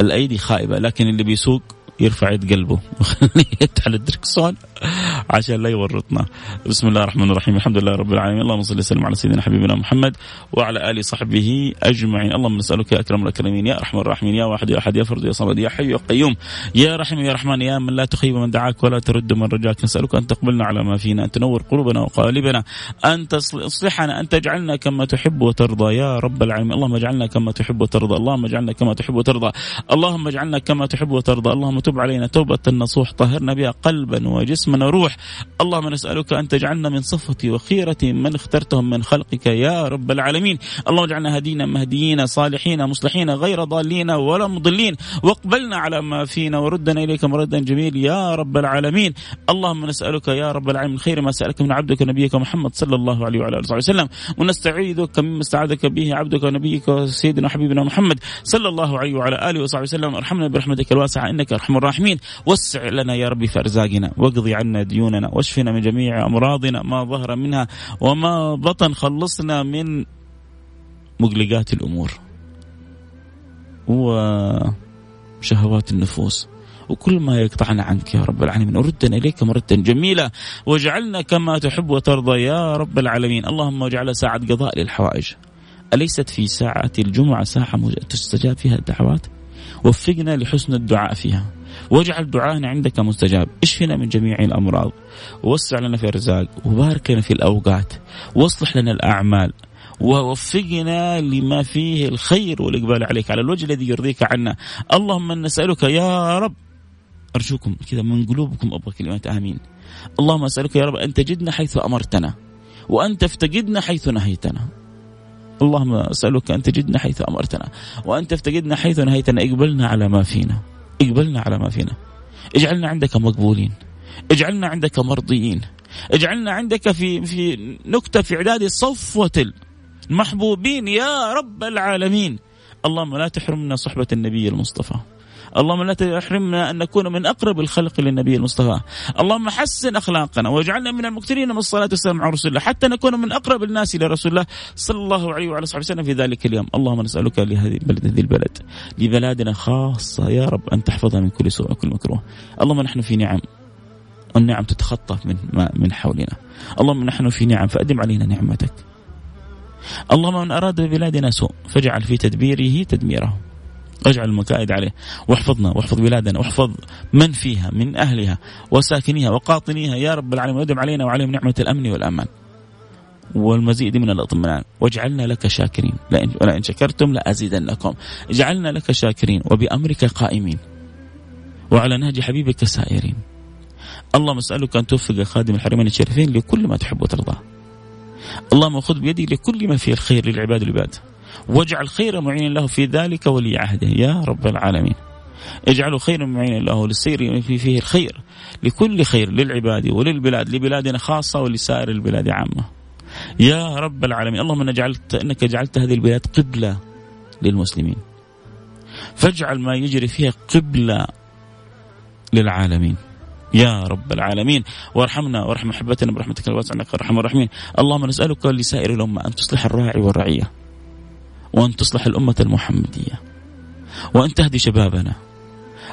الأيدي خائبة لكن اللي بيسوق يرفع يد قلبه. ويخليه على الدركسون عشان لا يورطنا. بسم الله الرحمن الرحيم. الحمد لله رب العالمين. اللهم صل وسلم على سيدنا حبيبنا محمد وعلى اله وصحبه أجمعين. اللهم نسألك يا أكرم الأكرمين يا أرحم الراحمين يا واحد يا أحد يا فرد يا صمد يا حي يا قيوم يا رحيم يا رحمن يا من لا تخيب من دعاك ولا ترد من رجاك. نسألك أن تقبلنا على ما فينا أن تنور قلوبنا وقالبنا أن تصلحنا أن تجعلنا كما تحب وترضى. يا رب العالمين. اللهم اجعلنا كما تحب وترضى. اللهم اجعلنا كما تحب وترضى. اللهم اجعلنا كما تحب وترضى. اللهم تب علينا توبة نصوح طهرنا بها قلبا وجسما جسم نروح اللهم نسألك أن تجعلنا من صفتي وخيرة من اخترتهم من خلقك يا رب العالمين. اللهم اجعلنا هدينا مهديين صالحين مصلحين غير ضالين ولا مضلين. واقبلنا على ما فينا وردنا إليك مردا جميل يا رب العالمين. اللهم نسألك يا رب العالمين خير ما سألك من عبدك نبيك محمد صلى الله عليه وعلى آله وسلم. ونستعيذك مما استعاذك به عبدك ونبيك سيدنا حبيبنا محمد صلى الله عليه وعلى آله وصحبه وسلم. ارحمنا برحمتك الواسعة إنك أرحم الراحمين. وسع لنا يا ربي في أرزاقنا واقضي عنا ديوننا واشفنا من جميع أمراضنا ما ظهر منها وما بطن. خلصنا من مقلقات الأمور وشهوات النفوس وكل ما يقطعنا عنك يا رب العالمين. وردنا إليك مردا جميلة واجعلنا كما تحب وترضى يا رب العالمين. اللهم اجعلها ساعة قضاء للحوائج. أليست في ساعة الجمعة ساعة تستجاب فيها الدعوات؟ وفقنا لحسن الدعاء فيها. واجعل دعاءنا عندك مستجاب. اشفنا من جميع الأمراض. ووسع لنا في الرزاق. وبارك لنا في الأوقات. واصلح لنا الأعمال. ووفقنا لما فيه الخير والإقبال عليك. على الوجه الذي يرضيك عنا. اللهم نسألك يا رب. أرجوكم كذا من قلوبكم أبغى كلمة آمين. اللهم أسألك يا رب أن تجدنا حيث أمرتنا. وأن تفتقدنا حيث نهيتنا. اللهم أسألك أن تجدنا حيث أمرتنا. وأن تفتقدنا حيث نهيتنا. اقبلنا على ما فينا. اقبلنا على ما فينا. اجعلنا عندك مقبولين. اجعلنا عندك مرضيين. اجعلنا عندك في في نكتة في إعداد صفوة المحبوبين يا رب العالمين. اللهم لا تحرمنا صحبة النبي المصطفى. اللهم لا تحرمنا أن نكون من أقرب الخلق للنبي المصطفى. اللهم حسن أخلاقنا واجعلنا من المكثرين من الصلاة والسلام على رسول الله حتى نكون من أقرب الناس إلى رسول الله صلى الله عليه وعلى صحبه وسلم في ذلك اليوم. اللهم نسألك لهذه البلد هذه البلد لبلادنا خاصة. يا رب أن تحفظها من كل سوء وكل مكروه. اللهم نحن في نعم. النعم تتخطف من من حولنا. اللهم نحن في نعم. فأدم علينا نعمتك. اللهم من أراد ببلادنا سوء فاجعل في تدبيره تدميره. اجعل المكائد عليه. واحفظنا واحفظ بلادنا واحفظ من فيها من أهلها وساكنيها وقاطنيها يا رب العالمين وادم علينا وعليهم نعمة الأمن والأمان. والمزيد من الاطمئنان واجعلنا لك شاكرين. لئن ولئن شكرتم لأزيدنكم. اجعلنا لك شاكرين وبأمرك قائمين. وعلى نهج حبيبك سائرين. اللهم اسألك أن توفق خادم الحرمين الشريفين لكل ما تحب وترضى اللهم خذ بيدي لكل ما فيه الخير للعباد والعباد واجعل خير معين له في ذلك ولي عهده. يا رب العالمين. اجعله خيرا معينا له للسير في فيه الخير لكل خير للعباد وللبلاد لبلادنا خاصة ولسائر البلاد عامة. يا رب العالمين. اللهم أن جعلت أنك جعلت هذه البلاد قبلة للمسلمين. فاجعل ما يجري فيها قبلة للعالمين. يا رب العالمين. وارحمنا وارحم محبتنا برحمتك الواسعة إنك أرحم الراحمين. اللهم نسألك لسائر الأمة أن تصلح الراعي والرعية. وأن تصلح الأمة المحمدية. وأن تهدي شبابنا.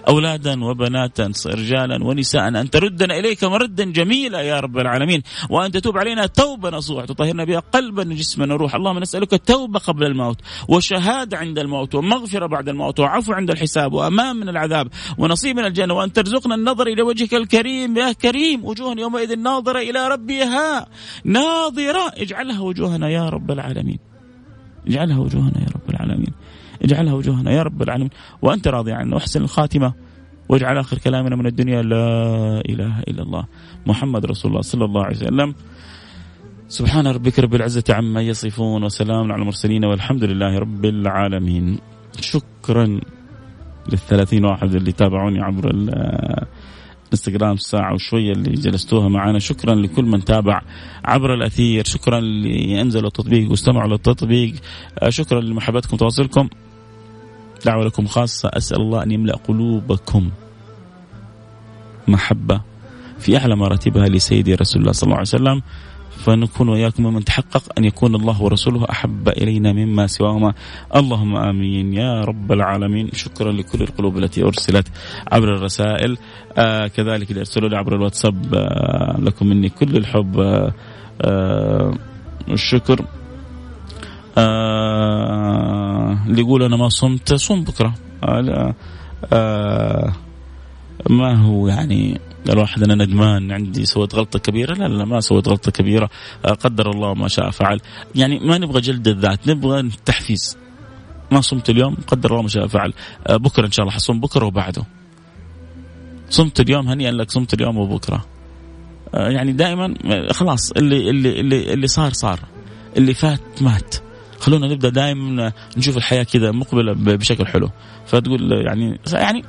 أولادا وبنات رجالا ونساء أن تردنا إليك مردا جميلا يا رب العالمين. وأن تتوب علينا توبة نصوح تطهرنا بها قلبا وجسما وروح اللهم نسألك التوبة قبل الموت وشهادة عند الموت ومغفرة بعد الموت وعفو عند الحساب وأمان من العذاب ونصيب من الجنة وأن ترزقنا النظر إلى وجهك الكريم. يا كريم وجوه يومئذ ناظرة إلى ربها. ناظرة اجعلها وجوهنا يا رب العالمين. اجعلها وجوهنا يا رب العالمين. اجعلها وجوهنا يا رب العالمين. وأنت راضي عنا واحسن الخاتمة واجعل آخر كلامنا من الدنيا. لا إله إلا الله. محمد رسول الله صلى الله عليه وسلم. سبحان ربك رب العزة عما يصفون وسلام على المرسلين والحمد لله رب العالمين. شكرا للثلاثين واحد اللي تابعوني عبر انستغرام ساعة وشوية اللي جلستوها معنا شكرا لكل من تابع عبر الأثير. شكرا اللي أنزلوا التطبيق واستمعوا للتطبيق. آه، شكرا لمحبتكم وتواصلكم دعوة لكم خاصة. أسأل الله أن يملأ قلوبكم محبة في أعلى مراتبها لسيدي رسول الله صلى الله عليه وسلم. فنكون وإياكم ممن تحقق أن يكون الله ورسوله أحب إلينا مما سواهما. اللهم آمين. يا رب العالمين. شكرا لكل القلوب التي أرسلت عبر الرسائل. آه كذلك اللي أرسلوا لي عبر الواتساب. آه لكم مني كل الحب. آه آه والشكر آه اللي يقول أنا ما صمت صوم بكرة. آه آه ما هو يعني الواحد أنا ندمان عندي سويت غلطة كبيرة. لا لا ما سويت غلطة كبيرة. آه، قدر الله ما شاء فعل. يعني ما نبغى جلد الذات نبغى تحفيز. ما صمت اليوم قدر الله ما شاء فعل. آه، بكرة إن شاء الله حصوم بكرة وبعده. صمت اليوم هنيئا لك صمت اليوم وبكرة. آه، يعني دائما خلاص اللي اللي اللي اللي صار صار. اللي فات مات. خلونا نبدأ دائما نشوف الحياة كذا مقبلة بشكل حلو. فتقول يعني يعني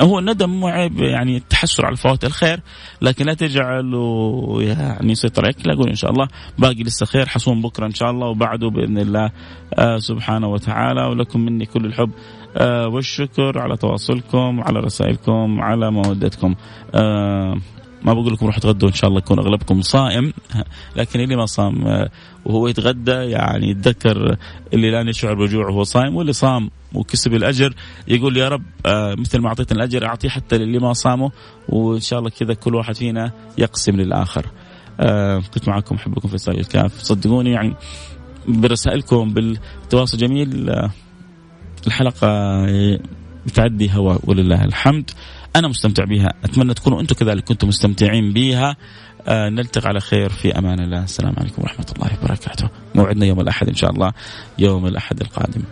هو الندم مو عيب يعني التحسر على فوات الخير لكن لا تجعله يعني يسيطر عليك لا أقول إن شاء الله باقي لسه خير حصون بكرة إن شاء الله وبعده بإذن الله آه سبحانه وتعالى. ولكم مني كل الحب آه والشكر على تواصلكم على رسائلكم على مودتكم. آه. ما بقول لكم روحوا تغدوا إن شاء الله يكون أغلبكم صائم. لكن اللي ما صام آه، وهو يتغدى يعني يتذكر اللي لا يشعر بالجوع وهو صائم واللي صام وكسب الأجر يقول يا رب آه، مثل ما أعطيتني الأجر اعطيه حتى للي ما صاموا وإن شاء الله كذا كل واحد فينا يقسم للآخر. آه، كنت معكم أحبكم في سايل الكاف. صدقوني يعني برسائلكم بالتواصل جميل الحلقة بتعدي هواء ولله الحمد. أنا مستمتع بها. أتمنى تكونوا أنتم كذلك كنتم مستمتعين بها. آه نلتقي على خير في أمان الله. السلام عليكم ورحمة الله وبركاته. موعدنا يوم الأحد إن شاء الله. يوم الأحد القادم.